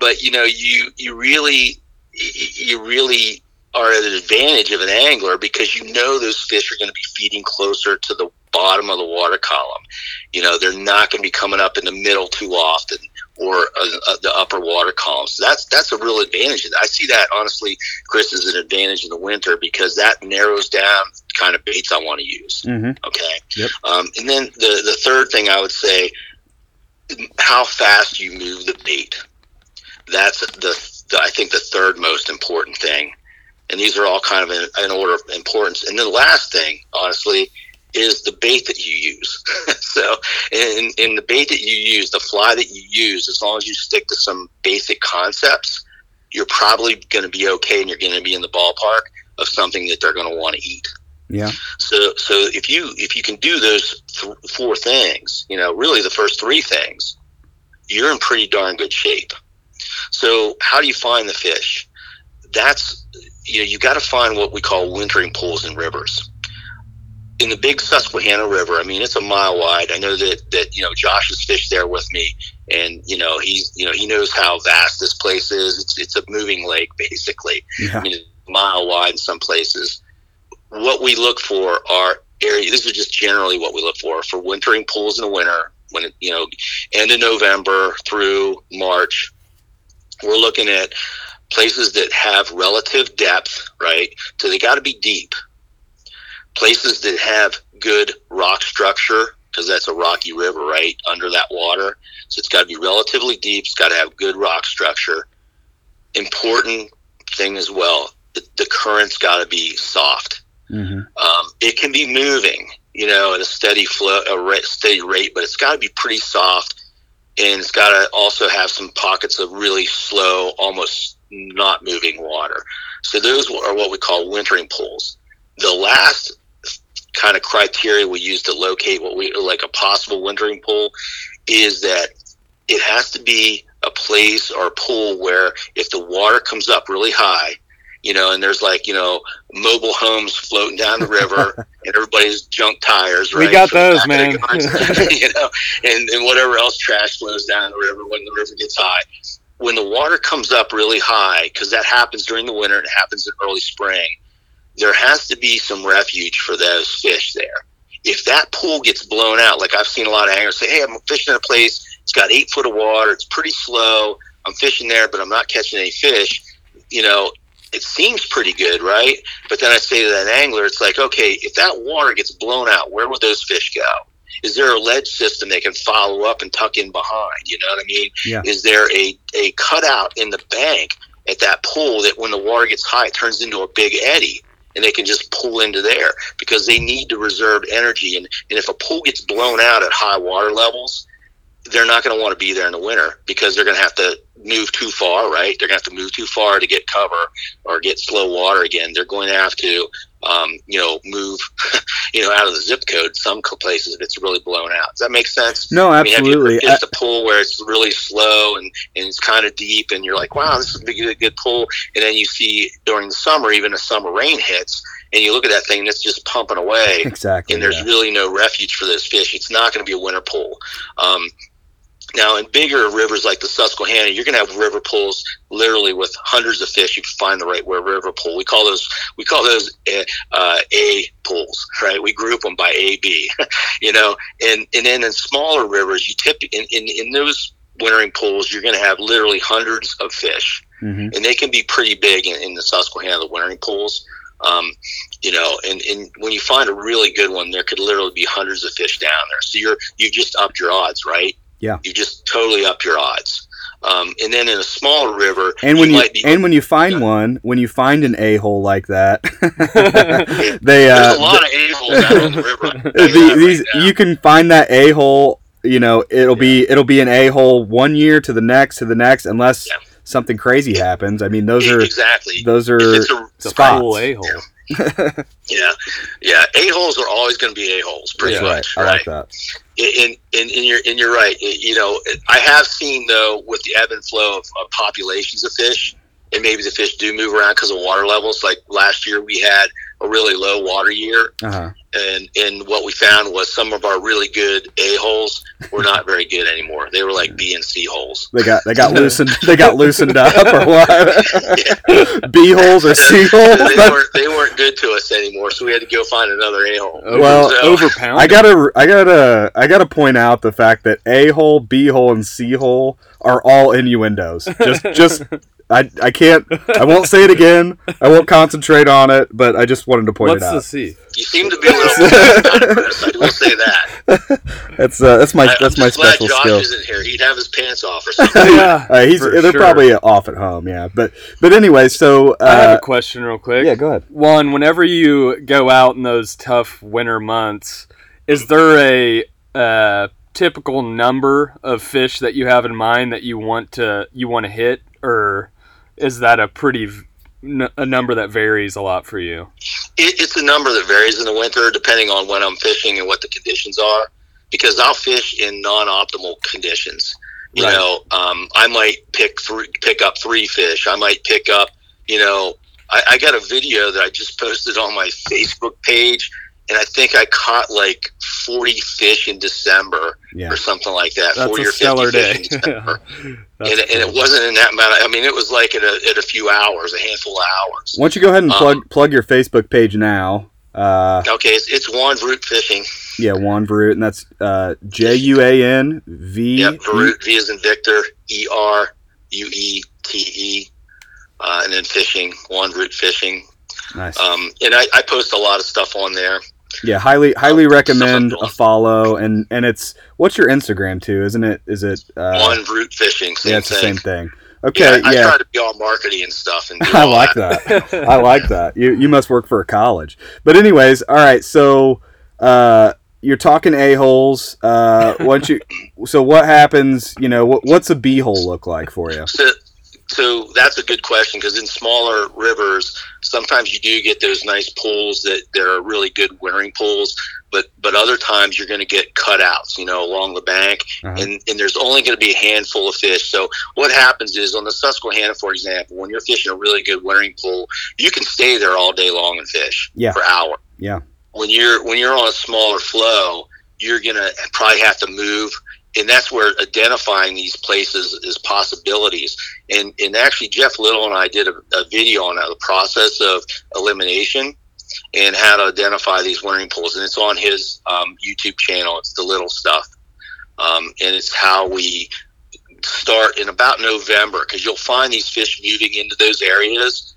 but you know, you you really, you really are at an advantage of an angler because you know those fish are going to be feeding closer to the bottom of the water column. You know, they're not going to be coming up in the middle too often or uh, uh, the upper water column. So that's that's a real advantage. I see that honestly, Chris, as an advantage in the winter because that narrows down kind of baits I want to use. hmm Okay. Yep. Um, and then the the third thing I would say, how fast you move the bait. That's the, the I think the third most important thing. And these are all kind of in, in order of importance. And the last thing, honestly, is the bait that you use. so, in, in the bait that you use, the fly that you use, as long as you stick to some basic concepts, you're probably going to be okay, and you're going to be in the ballpark of something that they're going to want to eat. Yeah. So, so if you if you can do those th- four things, you know, really the first three things, you're in pretty darn good shape. So, how do you find the fish? That's you know, you got to find what we call wintering pools and rivers. In the big Susquehanna River, I mean, it's a mile wide. I know that that you know Josh has fished there with me, and you know he's you know he knows how vast this place is. It's it's a moving lake basically. Yeah. I mean, a mile wide in some places. What we look for are area. This is just generally what we look for for wintering pools in the winter. When it, you know, end of November through March, we're looking at places that have relative depth, right? So they got to be deep. Places that have good rock structure, because that's a rocky river, right under that water. So it's got to be relatively deep. It's got to have good rock structure. Important thing as well. The, the current's got to be soft. hmm Um, it can be moving, you know, at a steady flow, a steady rate, but it's got to be pretty soft, and it's got to also have some pockets of really slow, almost not moving water. So those are what we call wintering pools. The last kind of criteria we use to locate what we like a possible wintering pool is that it has to be a place or a pool where if the water comes up really high, you know, and there's like, you know, mobile homes floating down the river and everybody's junk tires, We got those, man. you know, and, and whatever else trash flows down the river when the river gets high. When the water comes up really high, because that happens during the winter and it happens in early spring, there has to be some refuge for those fish there. If that pool gets blown out, like I've seen a lot of anglers say, hey, I'm fishing in a place, it's got eight foot of water, it's pretty slow, I'm fishing there, but I'm not catching any fish, you know, it seems pretty good, right? But then I say to that angler, it's like, okay, if that water gets blown out, where would those fish go? Is there a ledge system they can follow up and tuck in behind? You know what I mean? Yeah. Is there a, a cutout in the bank at that pool that when the water gets high, it turns into a big eddy and they can just pull into there because they need to reserve energy. And, and if a pool gets blown out at high water levels, they're not going to want to be there in the winter because they're going to have to move too far, right? They're going to have to move too far to get cover or get slow water again. They're going to have to, um, you know, move, you know, out of the zip code some places if it's really blown out. Does that make sense? No, I mean, absolutely. you ever a pool where it's really slow and, and it's kind of deep and you're like, wow, this is a good, good pool. And then you see during the summer, even a summer rain hits and you look at that thing and it's just pumping away exactly. and there's yeah. really no refuge for those fish. It's not going to be a winter pool. Um, Now, in bigger rivers like the Susquehanna, you're going to have river pools literally with hundreds of fish. You can find the right where river pool. We call those we call those uh, uh, A pools, right? We group them by A, B, you know. And and then in smaller rivers, you tip in in, in those wintering pools, you're going to have literally hundreds of fish, hmm and they can be pretty big in, in the Susquehanna, the wintering pools. Um, you know, and, and when you find a really good one, there could literally be hundreds of fish down there. So you're you just upped your odds, right? Yeah. You just totally up your odds. Um, and then in a smaller river, And when you, might be and when you find Yeah. one, when you find an a hole like that, they there's uh, a lot of a-holes out on the river. The, you these right you can find that a hole. You know, it'll be it'll be an a hole one year to the next to the next, unless Yeah. something crazy happens. I mean, those are exactly. those are If it's a, It's a cool a hole. yeah, yeah. Yeah. A holes are always going to be a holes, pretty Yeah. right. much, I right? like that. and, and, and you're and you're right. It- you know, I have seen though with the ebb and flow of, of populations of fish, and maybe the fish do move around because of water levels. Like last year, we had a really low water year, Uh huh. And and what we found was some of our really good a holes were not very good anymore. They were like B and C holes. They got they got loosened they got loosened up or what? B holes or C they holes? weren't they weren't good to us anymore, so we had to go find another a hole. Well, So- overpounded. I gotta I gotta I gotta point out the fact that A hole, B hole, and C hole are all innuendos. Just just I I can't I won't say it again. I won't concentrate on it, but I just wanted to point What's it the out. C? You seem to be a little. I will say that. That's uh, that's my I, that's I'm my just glad special Josh skill. isn't here. He'd have his pants off or something. yeah, Uh, he's for they're sure. probably off at home, yeah. But but anyway, so I have uh, a question real quick. yeah, go ahead. Juan, whenever you go out in those tough winter months, is there a uh, typical number of fish that you have in mind that you want to you want to hit, or is that a pretty a number that varies a lot for you? it, it's a number that varies in the winter depending on when I'm fishing and what the conditions are. Because I'll fish in non-optimal conditions. You Right. know, um, I might pick three, pick up three fish. I might pick up, you know, I, I got a video that I just posted on my Facebook page, and I think I caught like 40 fish in December Yeah. or something like that. That's 40 a or 50 stellar fish day. in December. That's and, and it wasn't in that amount. Of, I mean, it was like in a, in a few hours, a handful of hours. Why don't you go ahead and Um, plug plug your Facebook page now? Uh, Okay, it's, it's Juan Root Fishing. yeah, Juan Veruete, and that's uh, J U A N V. Yep, Veruete, V is in Victor, E R U E T E, uh, and then fishing, Juan Root Fishing. Nice. Um, and I, I post a lot of stuff on there. Yeah, highly highly um, recommend a follow and and it's what's your Instagram too, isn't it? Is it uh Juan Root Fishing, same yeah, it's the same thing. Okay, I, I yeah. try to be all markety and stuff. And I like that. I like that. You you must work for a college. But anyways, all right, so uh you're talking a-holes. Uh once you so what happens, you know, what what's a b-hole look like for you? So, so that's a good question because in smaller rivers, sometimes you do get those nice pools that there are really good wintering pools, but but other times you're going to get cutouts, you know, along the bank, Uh-huh. and and there's only going to be a handful of fish. So what happens is on the Susquehanna, for example, when you're fishing a really good wintering pool, you can stay there all day long and fish Yeah. for hours. Yeah. When you're when you're on a smaller flow, you're gonna probably have to move and that's where identifying these places is possibilities. And and actually, Jeff Little and I did a, a video on the process of elimination and how to identify these learning pools, and it's on his um, YouTube channel. It's the little stuff, um, and it's how we start in about November because you'll find these fish moving into those areas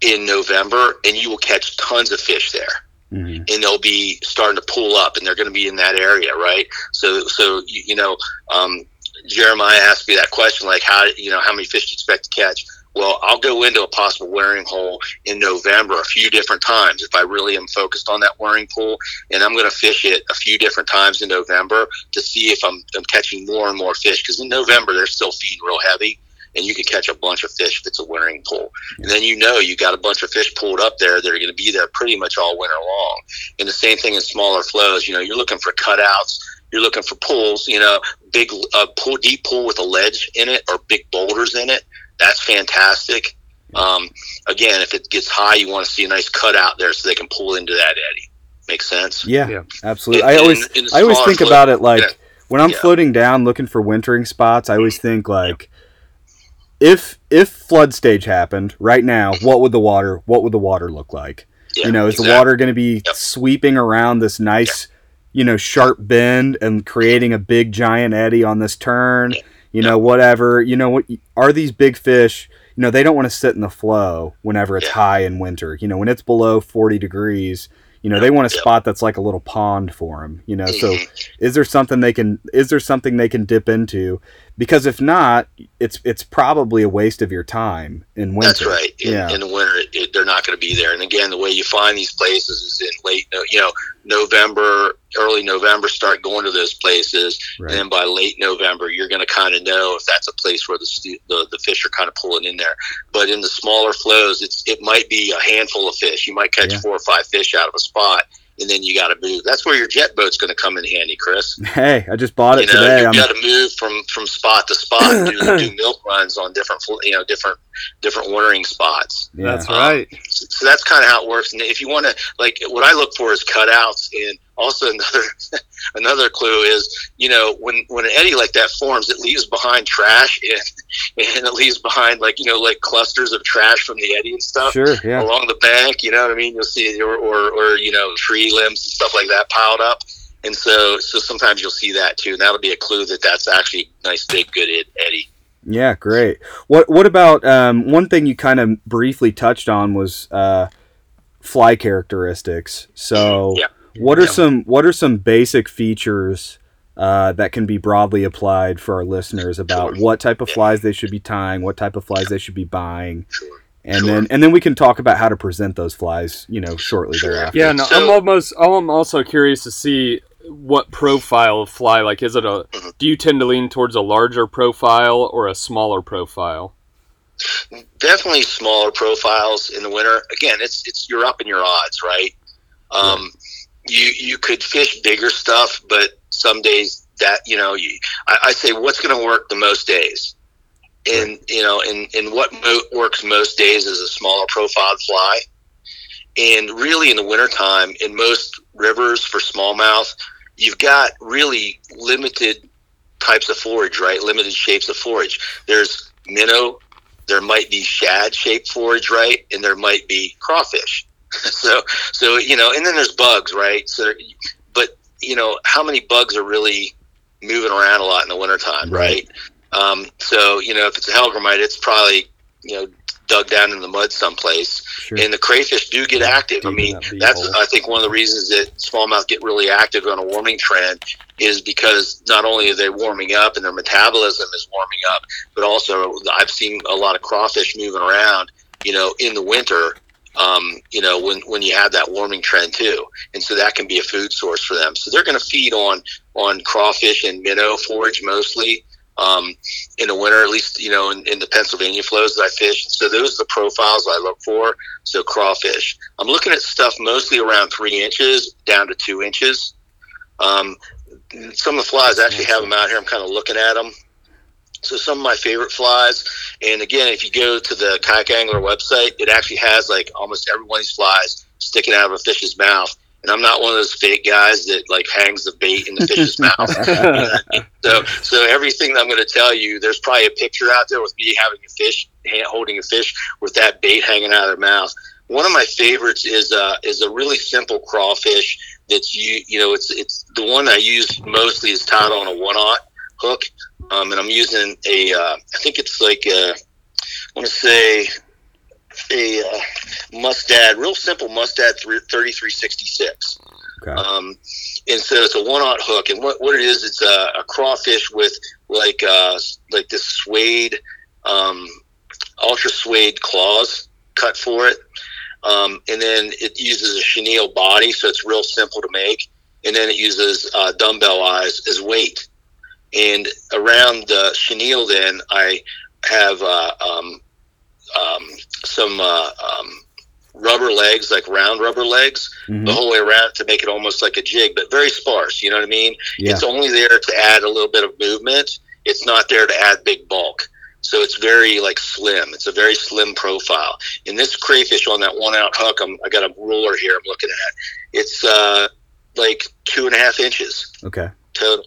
in November, and you will catch tons of fish there Mhm. and they'll be starting to pull up and they're going to be in that area right? So so you, you know um, jeremiah asked me that question like how you know how many fish do you expect to catch? Well i'll go into a possible wearing hole in november a few different times if i really am focused on that wearing pool and i'm going to fish it a few different times in november to see if i'm, I'm catching more and more fish because in november they're still feeding real heavy and you can catch a bunch of fish if it's a wintering pool. And then you know you got a bunch of fish pulled up there that are going to be there pretty much all winter long. And the same thing in smaller flows. You know, you're looking for cutouts, you're looking for pools. You know, big uh, pool, deep pool with a ledge in it or big boulders in it. That's fantastic. Um, again, if it gets high, you want to see a nice cutout there so they can pull into that eddy. Makes sense. Yeah, Yeah. absolutely. In- I always in- in I always think flow- about it like yeah. when I'm Yeah. floating down looking for wintering spots, I always think like if if flood stage happened right now, what would the water what would the water look like? Yeah, you know, is the water going to be Yep. sweeping around this nice, you know, sharp bend and creating a big giant eddy on this turn? Yeah. You know, whatever. You know, what are these big fish? You know, they don't want to sit in the flow whenever it's Yeah. high in winter. You know, when it's below 40 degrees, you know, they want a spot that's like a little pond for them, you know. So Mhm. is there something they can is there something they can dip into? Because if not, it's it's probably a waste of your time in winter. That's right. In, yeah. in the winter, it, it, they're not going to be there. And again, the way you find these places is in late, uh, you know, November, early November. Start going to those places, right. and then by late November, you're going to kind of know if that's a place where the, the the fish are kind of pulling in there. But in the smaller flows, it's it might be a handful of fish. You might catch Yeah. four or five fish out of a spot, and then you got to move. That's where your jet boat's going to come in handy, Chris. Hey, I just bought it you know, today. you I'm got to move from from spot to spot, and do, do milk runs on different, you know, different different wintering spots. yeah. That's right. So that's kind of how it works. And if you want to, like, what I look for is cutouts. And also another another clue is, you know, when when an eddy like that forms, it leaves behind trash and and it leaves behind like you know like clusters of trash from the eddy and stuff Sure, yeah. along the bank. You know what I mean? You'll see or or, or you know tree limbs and stuff like that piled up. And so, so sometimes you'll see that too, and that'll be a clue that that's actually a nice, big, good eddy. Yeah, great. What what about um, one thing you kind of briefly touched on was uh, fly characteristics. So, Yeah. What are Yeah. some what are some basic features uh, that can be broadly applied for our listeners about Sure. what type of Yeah. flies they should be tying, what type of flies they should be buying, Sure. and Sure. then and then we can talk about how to present those flies. You know, shortly Sure. thereafter. Yeah, no, I'm So- almost. I'm also curious to see what profile of fly. Like, is it a? Mhm. Do you tend to lean towards a larger profile or a smaller profile? definitely smaller profiles in the winter. Again, it's it's you're up in your odds, right? Um, You you could fish bigger stuff, but some days that you know, you, I, I say what's going to work the most days, and you know, and and what mo- works most days is a smaller profiled fly. And really, in the wintertime, in most rivers for smallmouth, you've got really limited types of forage, right? Limited shapes of forage. There's minnow, there might be shad shaped forage, right? And there might be crawfish. so, so you know, and then there's bugs, right? So, but you know, how many bugs are really moving around a lot in the wintertime, Right. right? Um, so, you know, if it's a hellgrammite, it's probably you know dug down in the mud someplace. Sure. And the crayfish do get active. I mean, that that's. I think one of the reasons that smallmouth get really active on a warming trend is because not only are they warming up and their metabolism is warming up, but also I've seen a lot of crawfish moving around, you know, in the winter. Um, you know, when when you have that warming trend too, and so that can be a food source for them. So they're going to feed on on crawfish and minnow forage mostly um, in the winter, at least you know in, in the Pennsylvania flows that I fish. So those are the profiles I look for. So crawfish. I'm looking at stuff mostly around three inches down to two inches. Um, some of the flies I actually have them out here. I'm kind of looking at them. So some of my favorite flies, and again, if you go to the kayak angler website, it actually has like almost every one of these flies sticking out of a fish's mouth. And I'm not one of those fake guys that like hangs the bait in the fish's mouth. So, so everything that I'm going to tell you, there's probably a picture out there with me having a fish, holding a fish with that bait hanging out of their mouth. One of my favorites is uh, is a really simple crawfish that's you you know it's it's the one I use mostly is tied on a one aught hook, um, and I'm using a uh, I think it's like a, I want to say a uh, mustad, real simple mustad 3366. Okay. Um, and so it's a one aught hook, and what, what it is, it's a, a crawfish with like uh, like this suede, um, ultra suede claws cut for it, um, and then it uses a chenille body, so it's real simple to make, and then it uses uh, dumbbell eyes as weight, and around the chenille, then I have uh, um, um, some uh, um, rubber legs, like round rubber legs Mhm. the whole way around to make it almost like a jig, but very sparse. You know what I mean? Yeah. It's only there to add a little bit of movement. It's not there to add big bulk. So it's very like slim. It's a very slim profile. In this crayfish on that one aught hook, I'm, I got a ruler here. I'm looking at. It's uh, like two and a half inches Okay. total.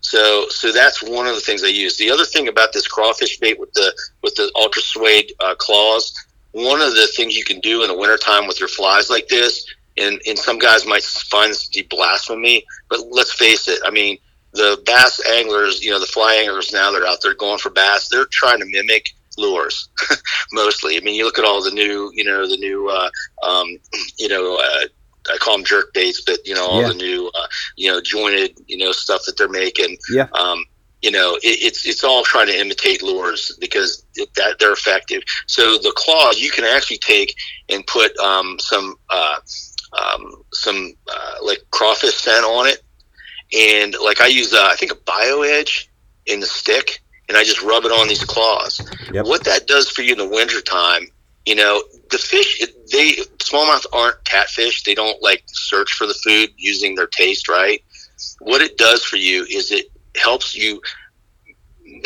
So so that's one of the things I use. The other thing about this crawfish bait with the with the ultra suede uh, claws, one of the things you can do in the wintertime with your flies like this, and and some guys might find this to be blasphemy, but let's face it. I mean, the bass anglers, you know, the fly anglers now that are out there going for bass, they're trying to mimic lures mostly. I mean, you look at all the new, you know, the new, uh, um, you know, uh, I call them jerk baits, but you know, all Yeah. the new, uh, you know, jointed, you know, stuff that they're making. Yeah. Um, you know, it, it's it's all trying to imitate lures because it, that they're effective. So the claws you can actually take and put um, some uh, um, some uh, like crawfish scent on it, and like I use uh, I think a Bio Edge in the stick, and I just rub it on these claws. Yep. What that does for you in the wintertime, you know, the fish it- they smallmouth aren't catfish. They don't like search for the food using their taste, right? What it does for you is it helps you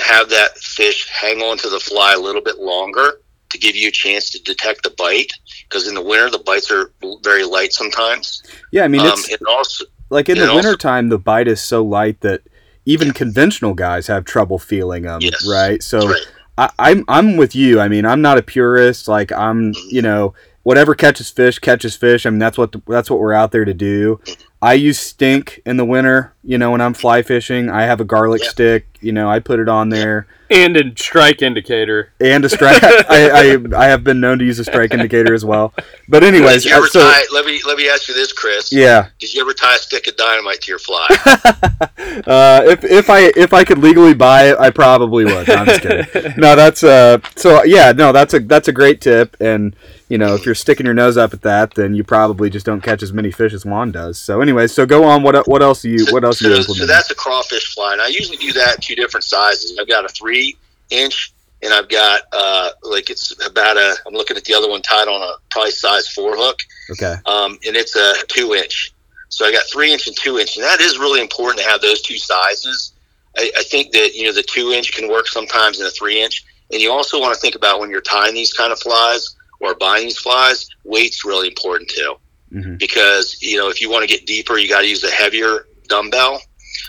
have that fish hang on to the fly a little bit longer to give you a chance to detect the bite because in the winter the bites are very light sometimes Yeah, I mean, um, it's and also like in the also- wintertime, the bite is so light that even conventional guys have trouble feeling them, Yes. right? So right. I, I'm I'm with you. I mean, I'm not a purist. Like I'm, you know, whatever catches fish catches fish. I mean, that's what the, that's what we're out there to do. I use stink in the winter. You know, when I'm fly fishing, I have a garlic Yeah. stick. You know, I put it on there And a strike indicator. and a strike. I, I I have been known to use a strike indicator as well. But anyways, did you ever uh, so tie, let me let me ask you this chris yeah. did you ever tie a stick of dynamite to your fly Uh, if if I if I could legally buy it, I probably would. No, I'm just kidding. No, that's uh. So yeah, no, that's a that's a great tip. And you know, if you're sticking your nose up at that, then you probably just don't catch as many fish as Juan does. So, anyways, so go on. What what else do you what else do you so, implement? so that's a crawfish fly and i usually do that in two different sizes i've got a three inch and i've got uh like it's about a i'm looking at the other one tied on a probably size four hook okay. um, and it's a two inch. So I got three inch and two inch, and that is really important to have those two sizes. I, I think that you know the two inch can work sometimes in a three inch, and you also want to think about when you're tying these kind of flies or buying these flies, weight's really important too, hmm because you know if you want to get deeper, you got to use a heavier dumbbell.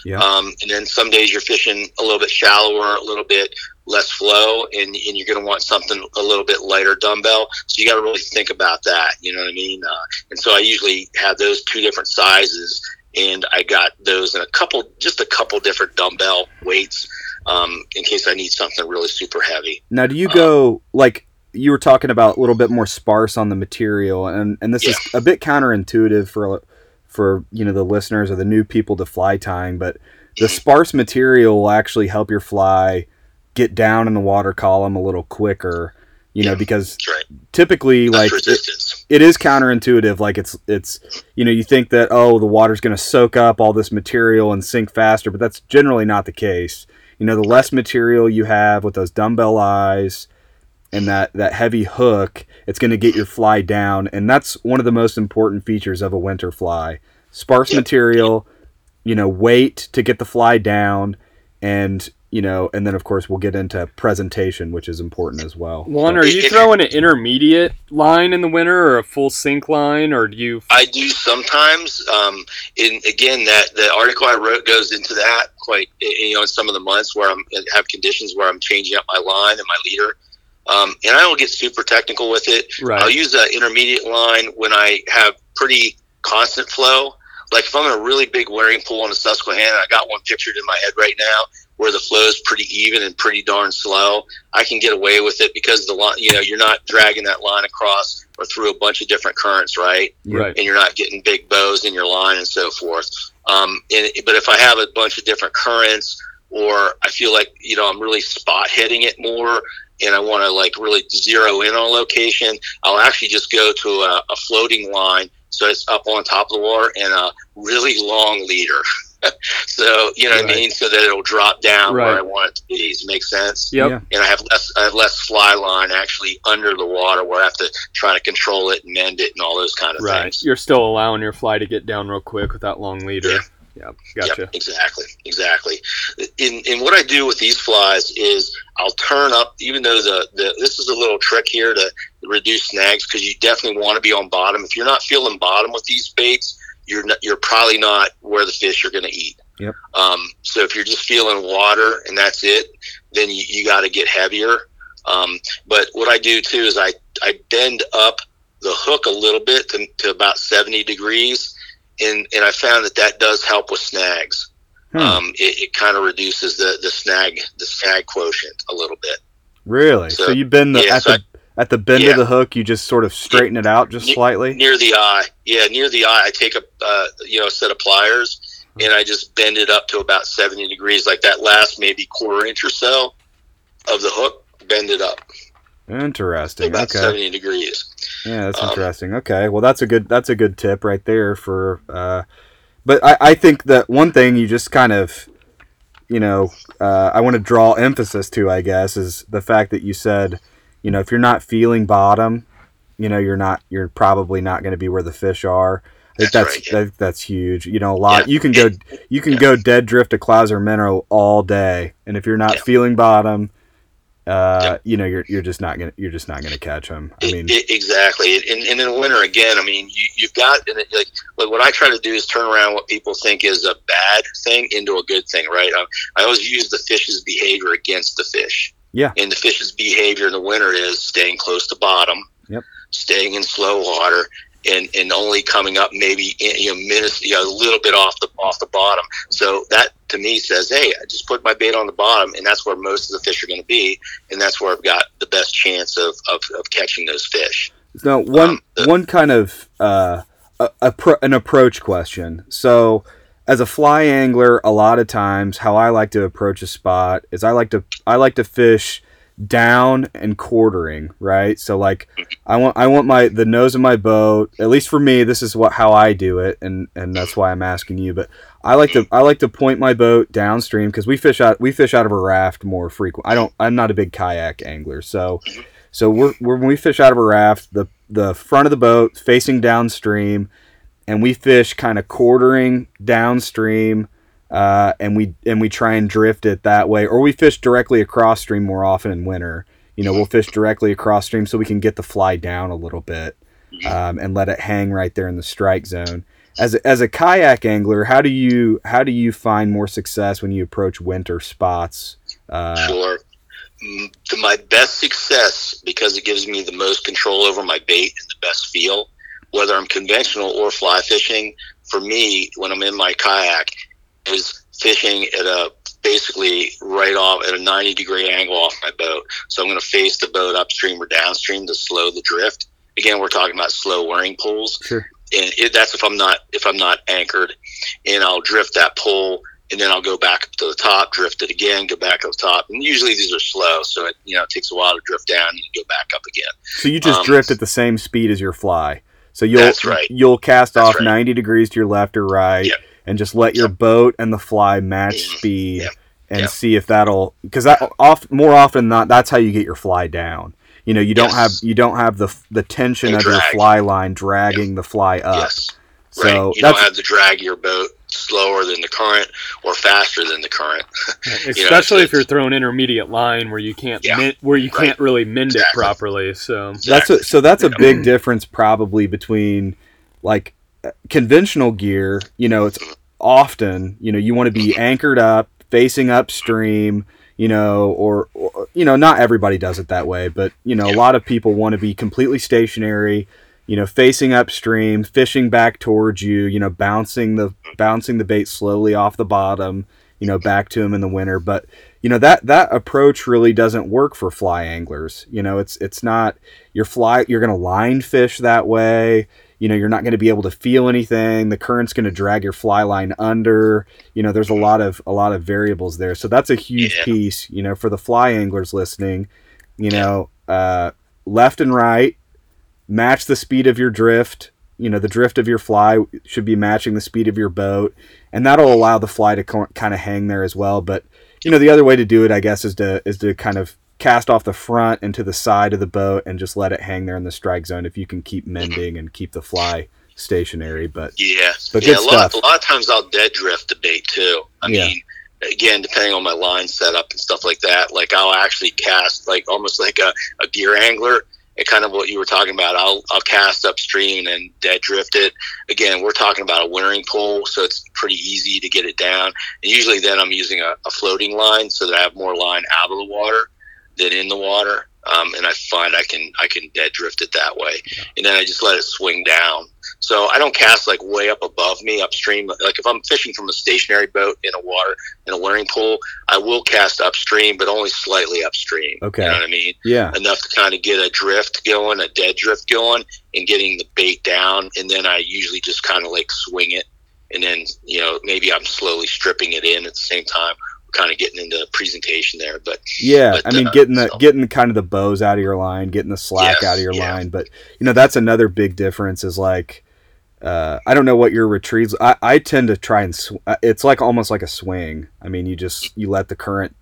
Yeah. Um, and then some days you're fishing a little bit shallower, a little bit less flow, and, and you're going to want something a little bit lighter dumbbell. So you got to really think about that. You know what I mean? Uh, and so I usually have those two different sizes, and I got those in a couple, just a couple different dumbbell weights, um, in case I need something really super heavy. Now, do you go like you were talking about a little bit more sparse on the material, and and this is a bit counterintuitive for for you know the listeners or the new people to fly tying, but the sparse material will actually help your fly get down in the water column a little quicker. You know, Yeah. because right. typically, Less like it, it is counterintuitive. Like it's it's you know you think that oh the water's going to soak up all this material and sink faster, but that's generally not the case. You know, the less material you have with those dumbbell eyes and that that heavy hook, it's going to get your fly down, and that's one of the most important features of a winter fly. Sparse material, you know, weight to get the fly down, and you know, and then of course we'll get into presentation, which is important as well. Juan, are you throwing an intermediate line in the winter or a full sink line, or do you? I do sometimes. Um, in again, that the article I wrote goes into that quite. You know, in some of the months where I'm have conditions where I'm changing up my line and my leader, um, and I don't get super technical with it. I'll use an intermediate line when I have pretty constant flow. Like if I'm in a really big wearing pool in the Susquehanna, I got one pictured in my head right now where the flow is pretty even and pretty darn slow. I can get away with it because the line, you know, you're not dragging that line across or through a bunch of different currents, right? Right. and you're not getting big bows in your line and so forth. Um, and, but if I have a bunch of different currents, or I feel like you know I'm really spot hitting it more, and I want to like really zero in on a location, I'll actually just go to a, a floating line, so it's up on top of the water, and a really long leader. so you know what I mean, so that it'll drop down Right. where I want it to be. Does it make sense? Yep. Yeah. and I have less I have less fly line actually under the water where I have to try to control it and mend it and all those kind of Right. things. You're still allowing your fly to get down real quick with that long leader. Yeah. Yeah. Gotcha. Yep, exactly, exactly. In in what I do with these flies is I'll turn up, even though the, the this is a little trick here to reduce snags because you definitely want to be on bottom. If you're not feeling bottom with these baits, you're not, you're probably not where the fish are going to eat. Yep. Um, so if you're just feeling water and that's it, then you, you got to get heavier. Um, but what I do too is I, I bend up the hook a little bit to, to about 70 degrees. And, and I found that that does help with snags. Hmm. Um, it, it kind of reduces the, the snag, the snag quotient a little bit. really? So, so- you bend the yeah, at so the at the bend yeah. of the hook, you just sort of straighten it out just Ne- slightly. near the eye. Yeah, near the eye. I take a uh, you know a set of pliers and I just bend it up to about seventy degrees, like that last maybe quarter inch or so of the hook. Bend it up Interesting. about Okay. seventy degrees. Yeah, that's Um, interesting. Okay, well, that's a good that's a good tip right there for. Uh, but I, I think that one thing you just kind of, you know, uh, I want to draw emphasis to, I guess, is the fact that you said, you know, if you're not feeling bottom, you know, you're not you're probably not going to be where the fish are. I think That's that's right, yeah. that, that's huge. You know, a lot Yeah. you can go you can yeah. go dead drift to Clouser Minnow all day, and if you're not feeling bottom, uh, Yeah. you know, you're you're just not gonna you're just not gonna catch them. I mean, I- exactly. And, and in the winter again, I mean, you, you've got and it, like, like what I try to do is turn around what people think is a bad thing into a good thing, right? I, I always use the fish's behavior against the fish. Yeah. And the fish's behavior in the winter is staying close to bottom, Yep. staying in slow water, and, and only coming up maybe you know minutes you know, a little bit off the off the bottom. So that to me says, hey, I just put my bait on the bottom, and that's where most of the fish are going to be, and that's where I've got the best chance of, of, of catching those fish. No, one Um, the- one kind of uh, a, a pro, an approach question. So, as a fly angler, a lot of times how I like to approach a spot is I like to I like to fish down and quartering, right? So like I want I want my the nose of my boat, at least for me, this is what how I do it and and that's why I'm asking you, but I like to I like to point my boat downstream cuz we fish out we fish out of a raft more frequent. I don't I'm not a big kayak angler. So so we're, we're when we fish out of a raft, the the front of the boat facing downstream and we fish kind of quartering downstream uh, and we and we try and drift it that way, or we fish directly across stream more often in winter. You know, we'll fish directly across stream so we can get the fly down a little bit um, and let it hang right there in the strike zone. As a, as a kayak angler, how do you how do you find more success when you approach winter spots? Uh, Sure. Mm, my best success, because it gives me the most control over my bait and the best feel, whether I'm conventional or fly fishing, for me, when I'm in my kayak, is fishing at a basically right off at a 90 degree angle off my boat. So I'm going to face the boat upstream or downstream to slow the drift. Again, we're talking about slow whirring pulls sure. and it, that's if I'm not if I'm not anchored, and I'll drift that pole, and then I'll go back up to the top, drift it again, go back up top, and usually these are slow, so it you know it takes a while to drift down and go back up again. So you just Um, drift at the same speed as your fly. So you'll That's right. you'll cast That's off right. 90 degrees to your left or right Yep. And just let your Yep. boat and the fly match speed Yep. and Yep. see if that'll cuz that off more often than not that's how you get your fly down. You know, you don't Yes. have you don't have the the tension No of your fly line dragging the fly up. yes, So right. You that's don't have to drag your boat slower than the current or faster than the current. Especially if it's- you're throwing intermediate line where you can't Yeah, min- where you right. can't really mend it properly. So That's a, so that's a big difference probably between like conventional gear. You know, it's often you know you want to be anchored up, facing upstream. You know, or, or you know, not everybody does it that way, but you know, a lot of people want to be completely stationary. You know, facing upstream, fishing back towards you. You know, bouncing the bouncing the bait slowly off the bottom. You know, back to them in the winter, but you know that that approach really doesn't work for fly anglers. You know, it's it's not your fly you're going to line fish that way you know you're not going to be able to feel anything. The current's going to drag your fly line under. You know there's a lot of a lot of variables there. So that's a huge Yeah. piece you know for the fly anglers listening. You know uh, left and right match the speed of your drift. You know the drift of your fly should be matching the speed of your boat and that'll allow the fly to kind of hang there as well. But you know the other way to do it i guess is to is to kind of cast off the front and to the side of the boat and just let it hang there in the strike zone if you can keep mending and keep the fly stationary but Yeah, But yeah. good a lot, a lot of times I'll dead drift the bait too. I Yeah. mean, again, depending on my line setup and stuff like that. Like I'll actually cast like almost like a, a gear angler, and kind of what you were talking about. I'll I'll cast upstream and dead drift it. Again, we're talking about a wintering pole, so it's pretty easy to get it down. And usually, then I'm using a, a floating line so that I have more line out of the water than in the water. Um, and I find I can I can dead drift it that way, and then I just let it swing down. So I don't cast like way up above me upstream. Like if I'm fishing from a stationary boat in a water in a learning pool, I will cast upstream, but only slightly upstream. Okay. You know what I mean? Yeah. Enough to kind of get a drift going, a dead drift going, and getting the bait down. And then I usually just kind of like swing it, and then you know maybe I'm slowly stripping it in at the same time. Kind of getting into presentation there, but Yeah, But, I mean, uh, getting the so- getting kind of the bows out of your line, getting the slack out of your yeah. line, but you know that's another big difference. Is like, uh, I don't know what your retrieves. I, I tend to try and sw- uh, it's like almost like a swing. I mean, you just you let the current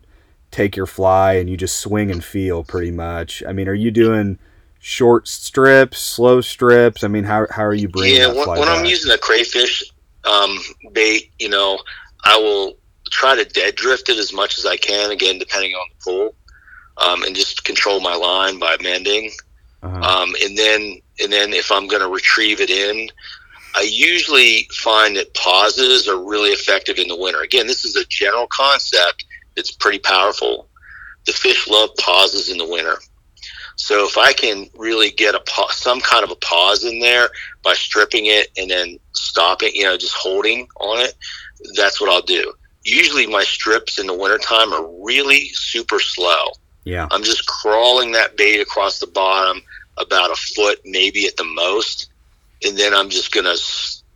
take your fly and you just swing and feel pretty much. I mean, are you doing short strips, slow strips? I mean, how how are you bringing yeah, when, when I'm using a crayfish um, bait, you know, I will try to dead drift it as much as I can. Again, depending on the pool, um, and just control my line by mending. uh-huh. Um, and then and then if I'm going to retrieve it in, I usually find that pauses are really effective in the winter. Again, this is a general concept that's pretty powerful. The fish love pauses in the winter. So if I can really get a pa- some kind of a pause in there by stripping it and then stopping, you know, just holding on it, that's what I'll do. Usually my strips in the wintertime are really super slow. yeah, I'm just crawling that bait across the bottom about a foot, maybe at the most. And then I'm just going to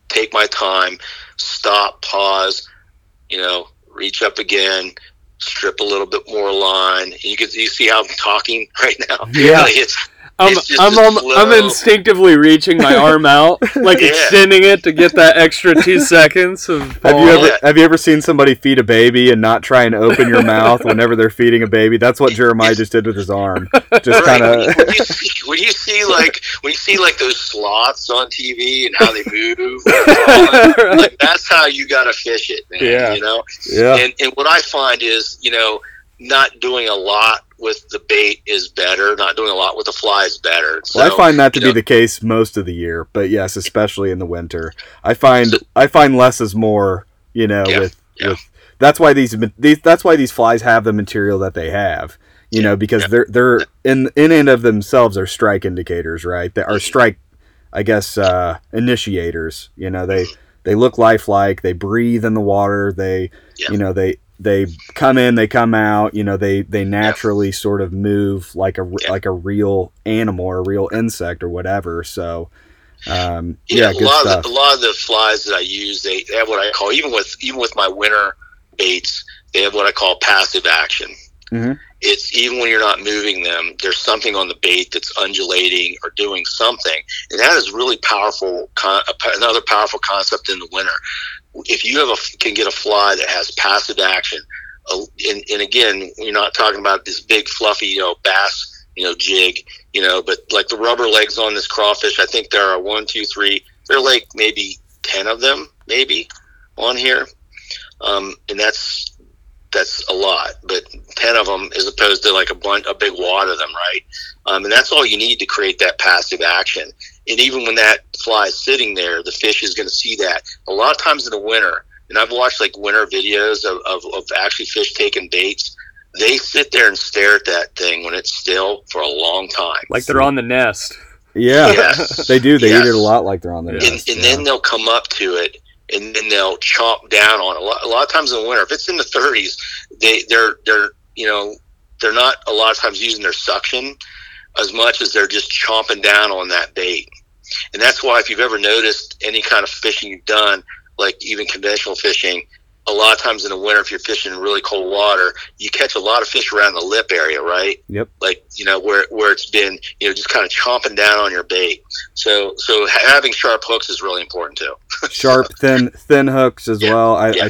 take my time, stop, pause, you know, reach up again, strip a little bit more line. You can you see how I'm talking right now. Yeah. It's, I'm It's just I'm, I'm instinctively reaching my arm out, like Yeah. extending it to get that extra two seconds of. Have you ever yeah. have you ever seen somebody feed a baby and not try and open your mouth whenever they're feeding a baby? That's what Jeremiah just did with his arm. Just Right. kind of you, when, you see, when you see like when you see like those sloths on TV and how they move, like that's how you got to fish it, man. Yeah. You know, yeah. and and what I find is you know not doing a lot with the bait is better. Not doing a lot with the fly is better. So, Well, I find that to be know- the case most of the year, but yes, especially in the winter. I find I find less is more. You know, Yeah, with yeah. with that's why these these that's why these flies have the material that they have. You know, because yeah. they're they're in in and of themselves are strike indicators, right? They Mm-hmm. are strike, I guess, uh, initiators. You know, they Mm-hmm. they look lifelike. They breathe in the water. They Yeah. you know they they come in, they come out. You know, they they naturally sort of move like a Yeah. like a real animal or a real insect or whatever. So, um, yeah, yeah, a lot stuff. of the, a lot of the flies that I use, they, they have what I call even with even with my winter baits, they have what I call passive action. Mhm. It's even when you're not moving them, there's something on the bait that's undulating or doing something, and that is really powerful. Con- another powerful concept in the winter. If you have a can get a fly that has passive action, uh, and, and again, you're not talking about this big fluffy, you know, bass, you know, jig, you know, but like the rubber legs on this crawfish, I think there are one, two, three. There are like maybe ten of them, maybe on here, um, and that's that's a lot. But ten of them, as opposed to like a bunch, a big wad of them, right? Um, and that's all you need to create that passive action. And even when that fly is sitting there, the fish is going to see that. A lot of times in the winter, and I've watched like winter videos of, of, of actually fish taking baits. They sit there and stare at that thing when it's still for a long time. like they're on the nest. yeah, Yes. they do. They Yes. eat it a lot like they're on their and, nest. and yeah. then they'll come up to it and then they'll chomp down on it. A lot, a lot of times in the winter, if it's in the 30s, they they're they're you know they're not a lot of times using their suction as much as they're just chomping down on that bait. And that's why if you've ever noticed any kind of fishing you've done, like even conventional fishing, a lot of times in the winter, if you're fishing in really cold water, you catch a lot of fish around the lip area, right? Yep. Like you know where where it's been, you know, just kind of chomping down on your bait. So so having sharp hooks is really important too. sharp, thin, thin hooks as Yeah. well. I, Yeah. I,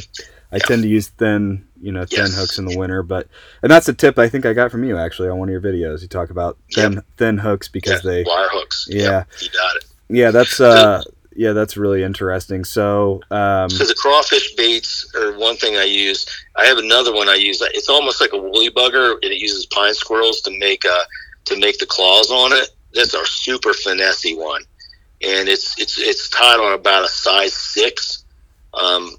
I tend to use thin, you know, thin Yes. hooks in the winter, but and that's a tip I think I got from you actually on one of your videos. You talk about thin, thin hooks because yeah, they, wire hooks. Yeah. Yep, you got it. yeah, that's uh, yeah, that's really interesting. So, um, So the crawfish baits are one thing I use. I have another one I use. It's almost like a woolly bugger, and it uses pine squirrels to make uh to make the claws on it. That's are super finessey one, and it's it's it's tied on about a size six um,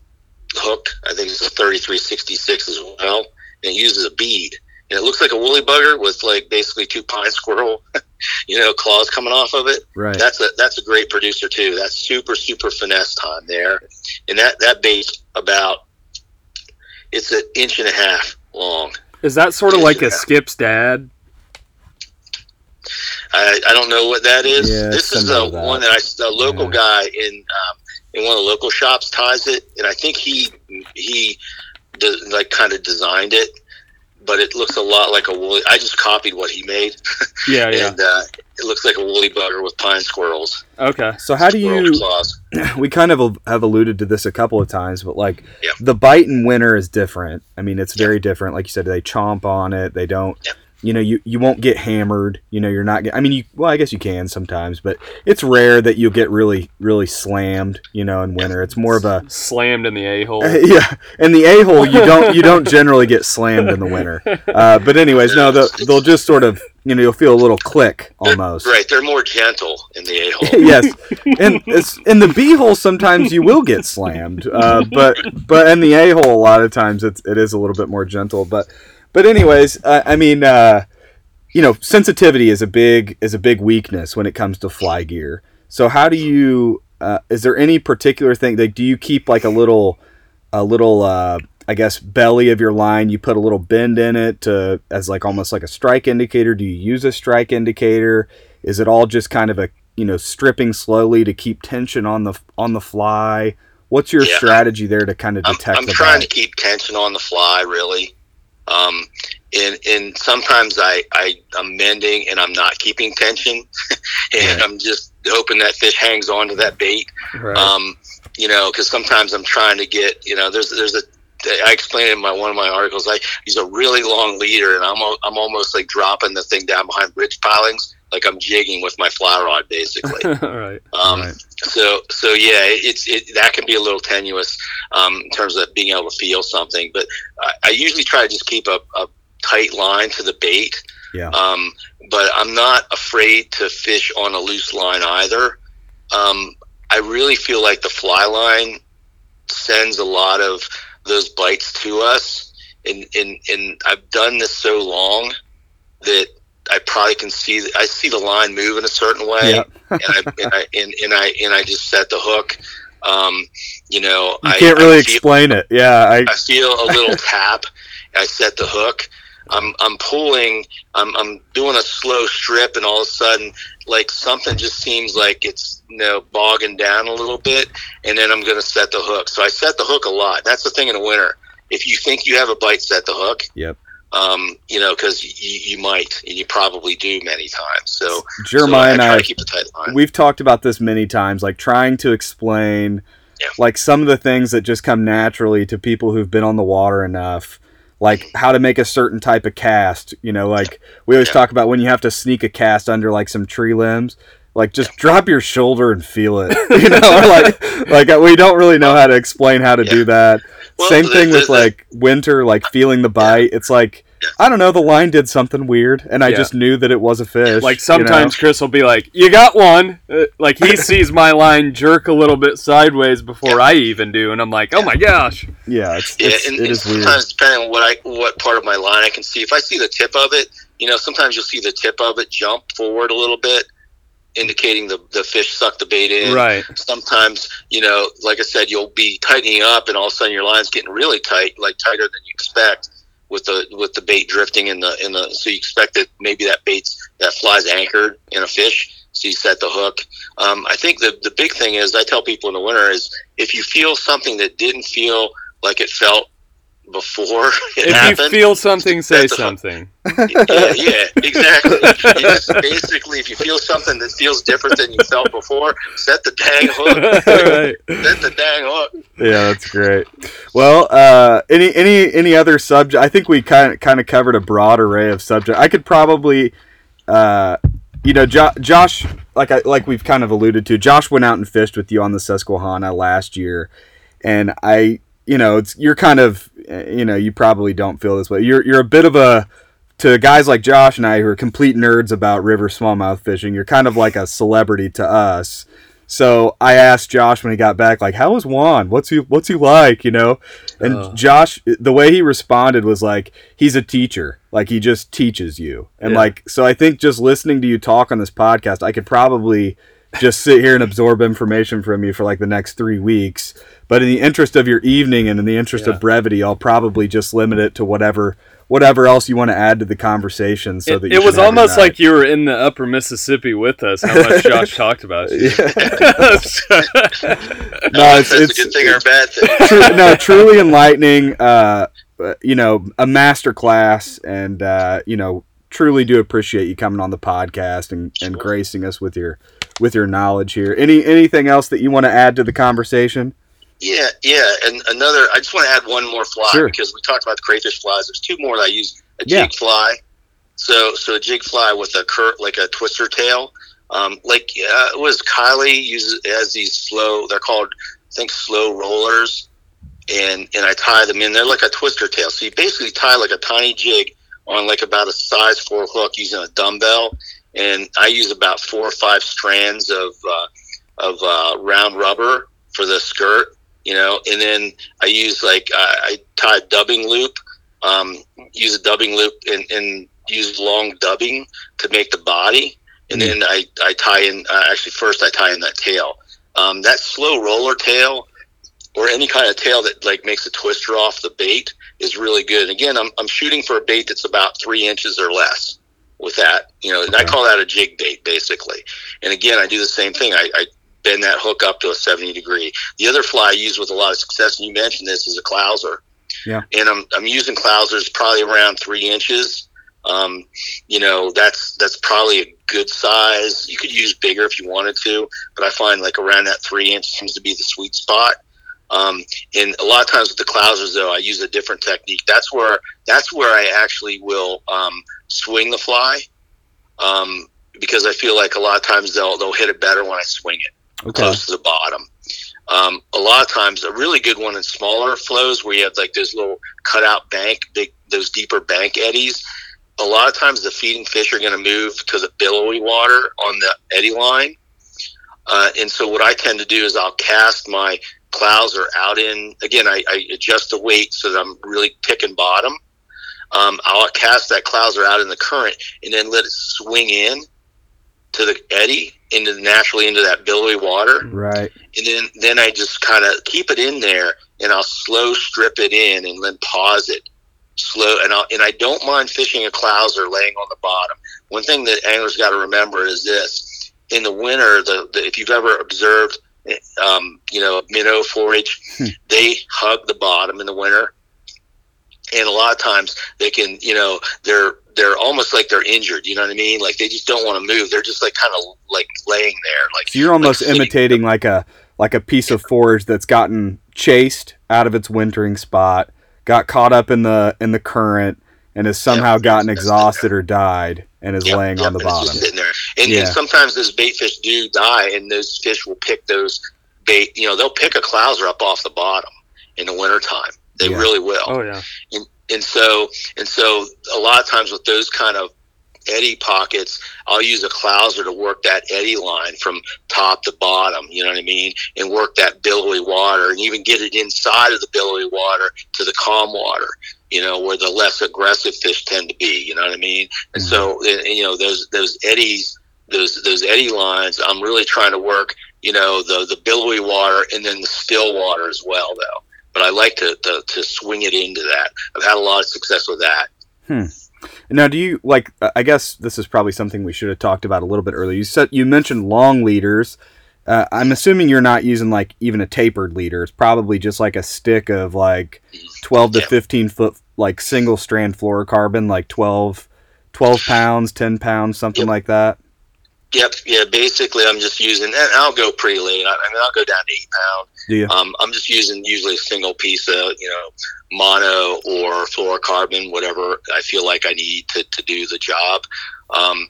hook. I think it's a thirty three sixty six as well, and it uses a bead, and it looks like a woolly bugger with like basically two pine squirrel, you know, claws coming off of it. Right. That's a that's a great producer too. That's super super finesse time there, and that that bait's about it's an inch and a half long. Is that sort of like a Yeah. Skip's dad? I, I don't know what that is. Yeah, this is a that. one that I a local Yeah. guy in um, in one of the local shops ties it, and I think he he de- like kind of designed it, but it looks a lot like a woolly. I just copied what he made, Yeah, yeah. and uh, it looks like a woolly bugger with pine squirrels. Okay. So how do you? claws. We kind of have alluded to this a couple of times, but like Yeah. the bite in winter is different. I mean, it's very different. Like you said, they chomp on it. They don't. Yeah. You know, you, you won't get hammered. You know, you're not. Get, I mean, you well, I guess you can sometimes, but it's rare that you'll get really really slammed. You know, in winter, it's more of a Slammed in the a hole. yeah. In the a hole, you don't you don't generally get slammed in the winter. Uh, but anyways, no, they'll, they'll just sort of you know you'll feel a little click almost. Right, they're more gentle in the a hole. yes, and it's, in the B hole sometimes you will get slammed, uh, but but in the A hole a lot of times it's it is a little bit more gentle. But but anyways, uh, I mean, uh, you know, sensitivity is a big is a big weakness when it comes to fly gear. So how do you? Uh, is there any particular thing? Like, do you keep like a little a little? Uh, I guess belly of your line, you put a little bend in it to as like almost like a strike indicator. Do you use a strike indicator? Is it all just kind of a you know stripping slowly to keep tension on the on the fly? What's your Yeah. strategy there to kind of I'm, detect I'm the trying bite? to keep tension on the fly, really. Um, and and sometimes I I am mending and I'm not keeping tension, and Right. I'm just hoping that fish hangs on to that bait. Right. Um, you know, because sometimes I'm trying to get you know there's there's a I explained in my one of my articles I use a really long leader and I'm I'm almost like dropping the thing down behind bridge pilings like I'm jigging with my fly rod basically. right. Um, Right. So, so yeah, it's it that can be a little tenuous um, in terms of being able to feel something. But I, I usually try to just keep a, a tight line to the bait. Yeah. Um, but I'm not afraid to fish on a loose line either. Um, I really feel like the fly line sends a lot of those bites to us, and and and I've done this so long that I probably can see I see the line move in a certain way Yeah. and I and I and, and I and I just set the hook. Um, you know, You I can't really I feel, explain it. Yeah, I I feel a little tap. I set the hook. I'm I'm pulling. I'm I'm doing a slow strip, and all of a sudden, like something just seems like it's you know bogging down a little bit, and then I'm going to set the hook. So I set the hook a lot. That's the thing in the winter. If you think you have a bite, set the hook. Yep. Um, you know, because you, you might, and you probably do many times. So, Jeremiah so and I I to keep a tight line. we've talked about this many times like trying to explain Yeah. like some of the things that just come naturally to people who've been on the water enough like how to make a certain type of cast you know like we always Yeah. talk about when you have to sneak a cast under like some tree limbs like just drop your shoulder and feel it you know like like we don't really know how to explain how to Yeah. do that Well, same the- thing the- with the- like winter like feeling the bite it's like Yeah. I don't know. The line did something weird, and I Yeah. just knew that it was a fish. Like you sometimes know? Chris will be like, "You got one." Uh, like he sees my line jerk a little bit sideways before I even do, and I'm like, "Oh my gosh!" yeah, it's, Yeah, it's and, it and is weird. depending on what I what part of my line I can see, if I see the tip of it, you know, sometimes you'll see the tip of it jump forward a little bit, indicating the the fish suck the bait in. Right. Sometimes, you know, like I said, you'll be tightening up, and all of a sudden your line's getting really tight, like tighter than you expect, with the with the bait drifting in the in the. So you expect that maybe that bait's that flies anchored in a fish. So you set the hook. Um, I think the the big thing is I tell people in the winter is if you feel something that didn't feel like it felt before it If happened, you feel something, say That's a- something. yeah, yeah, exactly. Basically, if you feel something that feels different than you felt before, set the dang hook. right. Set the dang hook. Yeah, that's great. Well, uh, any any any other subject? I think we kind of kind of covered a broad array of subject. I could probably, uh, you know, jo- Josh, like I like we've kind of alluded to. Josh went out and fished with you on the Susquehanna last year, and I, you know, it's you're kind of, uh, you know, you probably don't feel this way. You're you're a bit of a to guys like Josh and I who are complete nerds about river smallmouth fishing, you're kind of like a celebrity to us. So I asked Josh when he got back, like, "How was Juan? What's he What's he like?" You know, and Oh. Josh, the way he responded was like, "He's a teacher. Like he just teaches you." And Yeah. like, so I think just listening to you talk on this podcast, I could probably just sit here and absorb information from you for like the next three weeks. But in the interest of your evening and in the interest Yeah. of brevity, I'll probably just limit it to whatever whatever else you want to add to the conversation. So it, that you it was should have your almost night. like you were in the upper Mississippi with us. How much Josh talked about you. no, it's That's a good thing or bad thing. Tru- no, truly enlightening. Uh, uh, you know, a master class, and uh, you know, truly do appreciate you coming on the podcast and, and gracing us with your with your knowledge here. Any anything else that you want to add to the conversation? Yeah, yeah, and another. I just want to add one more fly Sure. because we talked about the crayfish flies. There's two more that I use. A Yeah. jig fly. So, so a jig fly with a cur like a twister tail. Um, like uh, it was Kylie uses has these slow. They're called I think slow rollers, and and I tie them in. They're like a twister tail. So you basically tie like a tiny jig on like about a size four hook using a dumbbell, and I use about four or five strands of uh, of uh, round rubber for the skirt, you know, and then I use like I, I tie a dubbing loop, um, use a dubbing loop and, and use long dubbing to make the body, and then I, I tie in uh, actually first I tie in that tail. Um, that slow roller tail or any kind of tail that like makes a twister off the bait is really good. And again, I'm, I'm shooting for a bait that's about three inches or less with that, you know, I call that a jig bait basically. And again, I do the same thing. I, I bend that hook up to a 70 degree. The other fly I use with a lot of success, and you mentioned this, is a clouser. Yeah. And I'm, I'm using clousers probably around three inches. Um, you know, that's that's probably a good size. You could use bigger if you wanted to, but I find like around that three inch seems to be the sweet spot. Um, and a lot of times with the clousers, though, I use a different technique. That's where that's where I actually will um, swing the fly, um, because I feel like a lot of times they'll they'll hit it better when I swing it Okay. close to the bottom. Um, a lot of times, a really good one in smaller flows where you have like those little cutout bank, big those deeper bank eddies. A lot of times, the feeding fish are going to move to the billowy water on the eddy line, uh, and so what I tend to do is I'll cast my clouser out in. Again, I, I adjust the weight so that I'm really picking bottom. Um, I'll cast that clouser out in the current and then let it swing in to the eddy into naturally into that billowy water Right. and then then I just kind of keep it in there, and I'll slow strip it in, and then pause it slow. And I and I don't mind fishing a clouser laying on the bottom. One thing that anglers got to remember is this: in the winter, the, the if you've ever observed, um, you know, minnow forage, Hmm. they hug the bottom in the winter, and a lot of times they can, you know, they're they're almost like they're injured. You know what I mean? Like they just don't want to move. They're just like kind of like laying there, like So you're almost sitting- imitating like a like a piece of forage that's gotten chased out of its wintering spot, got caught up in the in the current, and has somehow Yep. gotten exhausted or died and is Yep, laying on the and bottom. sitting there. And, Yeah. and sometimes those bait fish do die, and those fish will pick those bait. You know, they'll pick a clouser up off the bottom in the wintertime. They Yeah. really will. Oh yeah. And so, and so, a lot of times with those kind of eddy pockets, I'll use a clouser to work that eddy line from top to bottom. You know what I mean? And work that billowy water, and even get it inside of the billowy water to the calm water. You know, where the less aggressive fish tend to be. You know what I mean? And so, mm-hmm. and, and, you know, those those eddies, those those eddy lines, I'm really trying to work. You know, the the billowy water and then the still water as well, though. But I like to, to to swing it into that. I've had a lot of success with that. Now, do you like? I guess this is probably something we should have talked about a little bit earlier. You said you mentioned long leaders. Uh, I'm assuming you're not using like even a tapered leader. It's probably just like a stick of like 12 to Yeah. 15 foot like single strand fluorocarbon, like 12, 12 pounds, 10 pounds, something Yep. like that. Yep, yeah. Basically, I'm just using, and I'll go pretty late. I, I mean, I'll go down to eight pound. You? Um, I'm just using usually a single piece of, you know, mono or fluorocarbon, whatever I feel like I need to, to do the job. Um,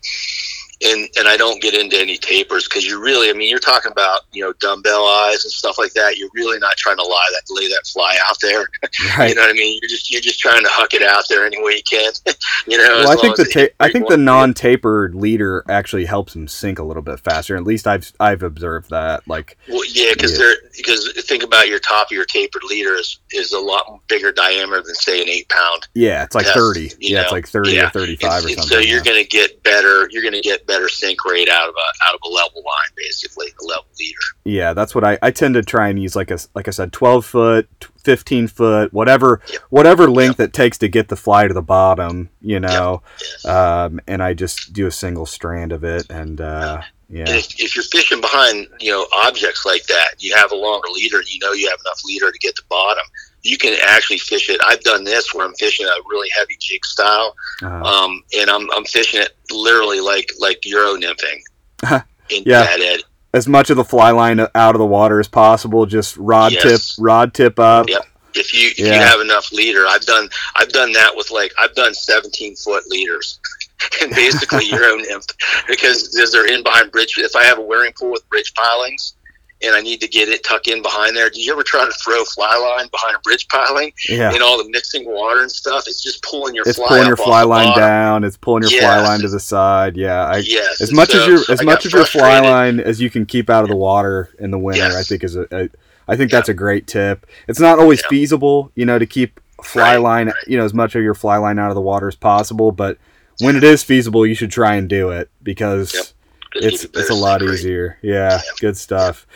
and and I don't get into any tapers because you really, I mean, you're talking about you know dumbbell eyes and stuff like that. You're really not trying to lie that lay that fly out there. Right. you know what I mean? You're just you're just trying to huck it out there any way you can. you know. well, I think the ta- I think the non-tapered leader actually helps them sink a little bit faster. At least I've I've observed that. Like, Well, yeah, because Yeah. they're because think about your top of your tapered leader is, is a lot bigger diameter than say an eight pound. yeah, it's like Yes, thirty. Yeah, it's like thirty yeah. or thirty-five or And- and something. So you're yeah. going to get better. You're going to get better sink rate out of a out of a level line, basically a level leader. Yeah, that's what I, I tend to try and use like a like I said, twelve foot, fifteen foot, whatever Yep. whatever length it takes to get the fly to the bottom, you know. Um, and I just do a single strand of it, and uh, And yeah, if, if you're fishing behind, you know, objects like that, you have a longer leader, and you know you have enough leader to get to the bottom. You can actually fish it. I've done this where I'm fishing a really heavy jig style, uh, um, and I'm, I'm fishing it literally like like euro nymphing Yeah. as much of the fly line out of the water as possible, just rod Yes. tip, rod tip up. Yep. If you if Yeah. you have enough leader, I've done I've done that with like I've done 17 foot leaders, and basically euro nymph because they're in behind bridge. If I have a wearing pool with bridge pilings. And I need to get it tucked in behind there. Did you ever try to throw fly line behind a bridge piling? Yeah, and all the mixing water and stuff. It's just pulling your it's fly pulling your fly line down. It's pulling your fly line to the side. Yeah, I, Yes. as much as your as I much of your fly line as you can keep out of the water in the winter, Yes. I think is a, a I think that's a great tip. It's not always Yeah. feasible, you know, to keep fly Right, line, right. you know, as much of your fly line out of the water as possible. But when it is feasible, you should try and do it because it's it's a lot easier. Yeah, good stuff.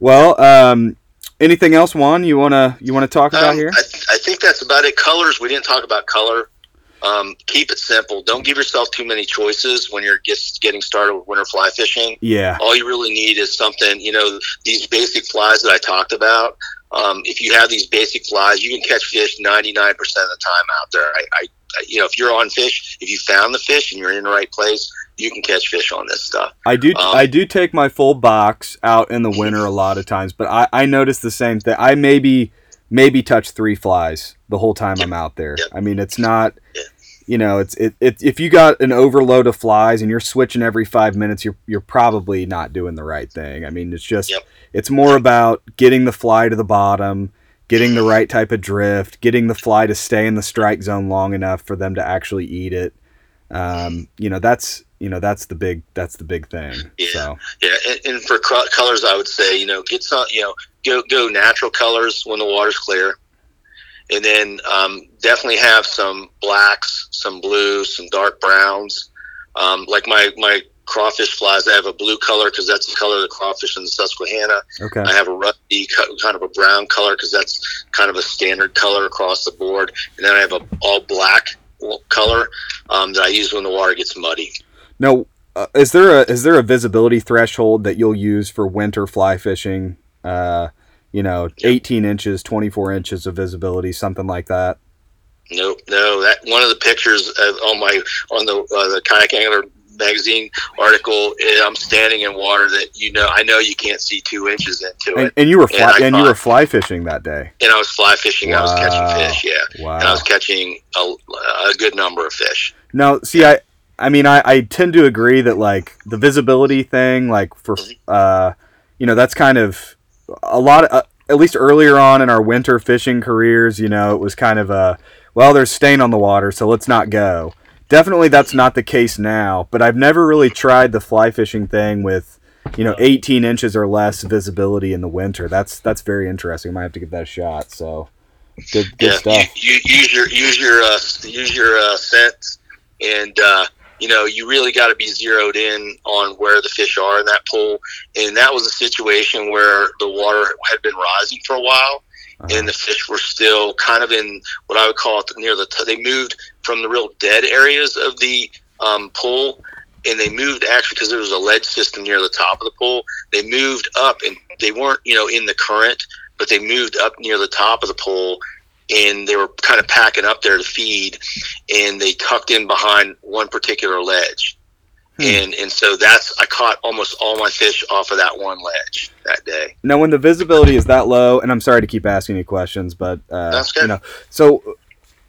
Well, um, anything else, Juan? You wanna you wanna talk about Um, here? I, th- I think that's about it. Colors. We didn't talk about color. Um, keep it simple. Don't give yourself too many choices when you're just getting started with winter fly fishing. Yeah, All you really need is something. You know, these basic flies that I talked about. Um, if you have these basic flies, you can catch fish 99% of the time out there. I, I, I- you know, if you're on fish, if you found the fish and you're in the right place, you can catch fish on this stuff. I do. Um, I do take my full box out in the winter a lot of times, but I, I notice the same thing. I maybe maybe touch three flies the whole time I'm out there. I mean, it's not. Yeah. You know, it's it, it. If you got an overload of flies and you're switching every five minutes, you're you're probably not doing the right thing. I mean, it's just it's more about getting the fly to the bottom, getting the right type of drift, getting the fly to stay in the strike zone long enough for them to actually eat it. Um, you know, that's you know that's the big that's the big thing. Yeah. So Yeah, and, and for cro- colors, I would say you know get some you know go go natural colors when the water's clear, and then um, definitely have some blacks, some blues, some dark browns. Um, like my my crawfish flies, I have a blue color because that's the color of the crawfish in the Susquehanna. okay. I have a rusty kind of a brown color because that's kind of a standard color across the board, and then I have a all black color um, that I use when the water gets muddy. Now, uh, is there a is there a visibility threshold that you'll use for winter fly fishing? Uh, you know, 18 inches, 24 inches of visibility, something like that. Nope, no. That one of the pictures uh, on my on the uh, the kayak angler magazine article. eh, I'm standing in water that you know I know you can't see two inches into And, it, and you were fly, I and you were fly fishing that day. and I was fly fishing. I was catching fish, yeah, Wow. and I was catching a, a good number of fish. Now, see, I I mean, I, I tend to agree that like the visibility thing, like for uh, you know, that's kind of a lot of. Uh, at least earlier on in our winter fishing careers, you know, it was kind of a well, there's stain on the water, so let's not go. Definitely, that's not the case now. But I've never really tried the fly fishing thing with, you know, 18 inches or less visibility in the winter. That's that's very interesting. I might have to give that a shot. So, good good yeah, stuff. You, you use your use your uh, use your uh, sense, and uh, you know you really got to be zeroed in on where the fish are in that pool. And that was a situation where the water had been rising for a while, Uh-huh. and the fish were still kind of in what I would call it near the. T- they moved from the real dead areas of the um, pool, and they moved actually because there was a ledge system near the top of the pool. They moved up, and they weren't you know in the current, but they moved up near the top of the pool, and they were kind of packing up there to feed, and they tucked in behind one particular ledge. Hmm. And and so that's I caught almost all my fish off of that one ledge that day. Now, when the visibility is that low, and I'm sorry to keep asking you questions, but uh, That's good. you know, so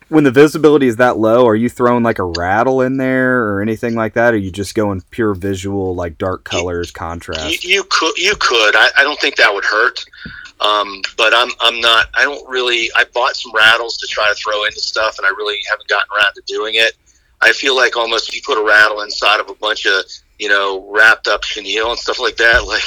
when the visibility is that low, are you throwing like a rattle in there or anything like that? Or are you just going pure visual, like dark colors, contrast? You, you could, you could. I, I don't think that would hurt. Um, but I'm, I'm not. I don't really. I bought some rattles to try to throw into stuff, and I really haven't gotten around to doing it. I feel like almost if you put a rattle inside of a bunch of you know wrapped up chenille and stuff like that, like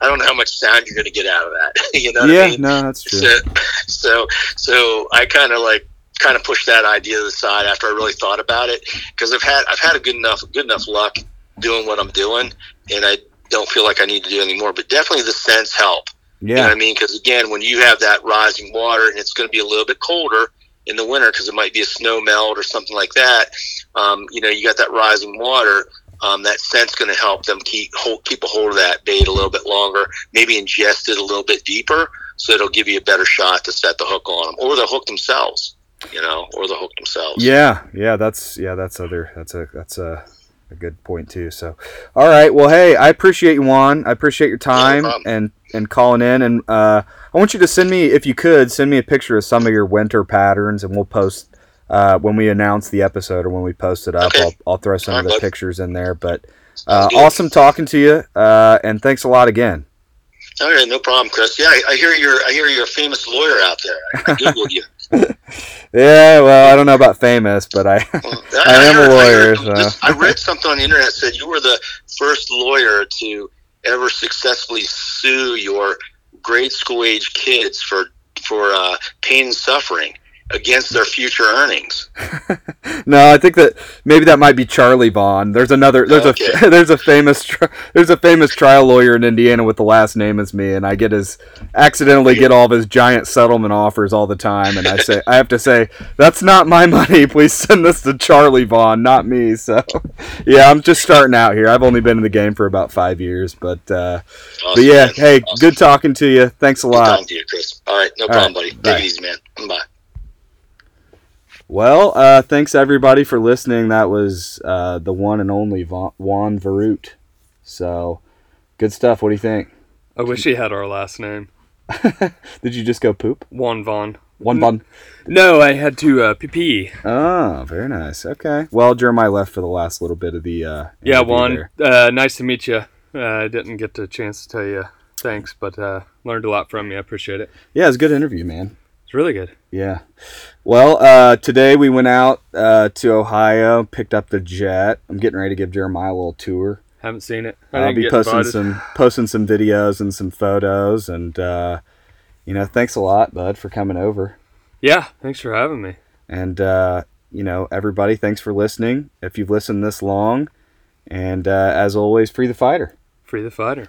I don't know how much sound you're going to get out of that. you know? What yeah, I mean? no, that's true. So, so, so I kind of like kind of pushed that idea to the side after I really thought about it because I've had I've had a good enough good enough luck doing what I'm doing, and I don't feel like I need to do any more. But definitely the scents help. You know Yeah, what I mean? Because again, when you have that rising water and it's going to be a little bit colder in the winter because it might be a snow melt or something like that, um, you know, you got that rising water. Um, that scent's going to help them keep hold, keep a hold of that bait a little bit longer, maybe ingest it a little bit deeper, so it'll give you a better shot to set the hook on them, or the hook themselves, you know, or the hook themselves. yeah, yeah. That's yeah. That's other. That's a that's a, a good point too. So, all right. Well, hey, I appreciate you, Juan. I appreciate your time problem. and and calling in. And uh, I want you to send me, if you could, send me a picture of some of your winter patterns, and we'll post. Uh, when we announce the episode or when we post it up, Okay. I'll, I'll throw some All of the pictures in there. But uh, awesome talking to you, uh, and thanks a lot again. All right, no problem, Chris. Yeah, I, I hear you're I hear you're a famous lawyer out there. I, I googled you. Yeah, well, I don't know about famous, but I I am a heard- lawyer, heard- so. this- I read something on the internet that said you were the first lawyer to ever successfully sue your grade school age kids for for uh, pain and suffering against their future earnings. no, I think that maybe that might be Charlie Vaughn. There's another. There's Okay. a there's a famous there's a famous trial lawyer in Indiana with the last name as me, and I get his accidentally get all of his giant settlement offers all the time, and I say I have to say that's not my money. Please send this to Charlie Vaughn, not me. So, yeah, I'm just starting out here. I've only been in the game for about five years, but uh, but yeah, man. hey, Awesome. good talking to you. Thanks a Good lot. talking to you, Chris. All right, no All problem, right, buddy. bye. Take it easy, man. Bye. Well, uh, thanks everybody for listening. That was uh, the one and only Va- Juan Veruete. So, good stuff. What do you think? I wish he had our last name, Did you just go poop? Juan Vaughn. One bun. No, I had to uh, pee. Oh, very nice. Okay. Well, Jeremiah left for the last little bit of the. Uh, Yeah, Juan. Uh, nice to meet you. Uh, I didn't get the chance to tell you thanks, but uh, learned a lot from you. I appreciate it. Yeah, it was a good interview, man. It's really good. Yeah. Well, uh, today we went out uh, to Ohio, picked up the jet. I'm getting ready to give Jeremiah a little tour. Haven't seen it. I I'll be posting invited. some posting some videos and some photos, and uh, you know, thanks a lot, bud, for coming over. Yeah, thanks for having me. And uh, you know, everybody, thanks for listening. If you've listened this long, and uh, as always, free the fighter. Free the fighter.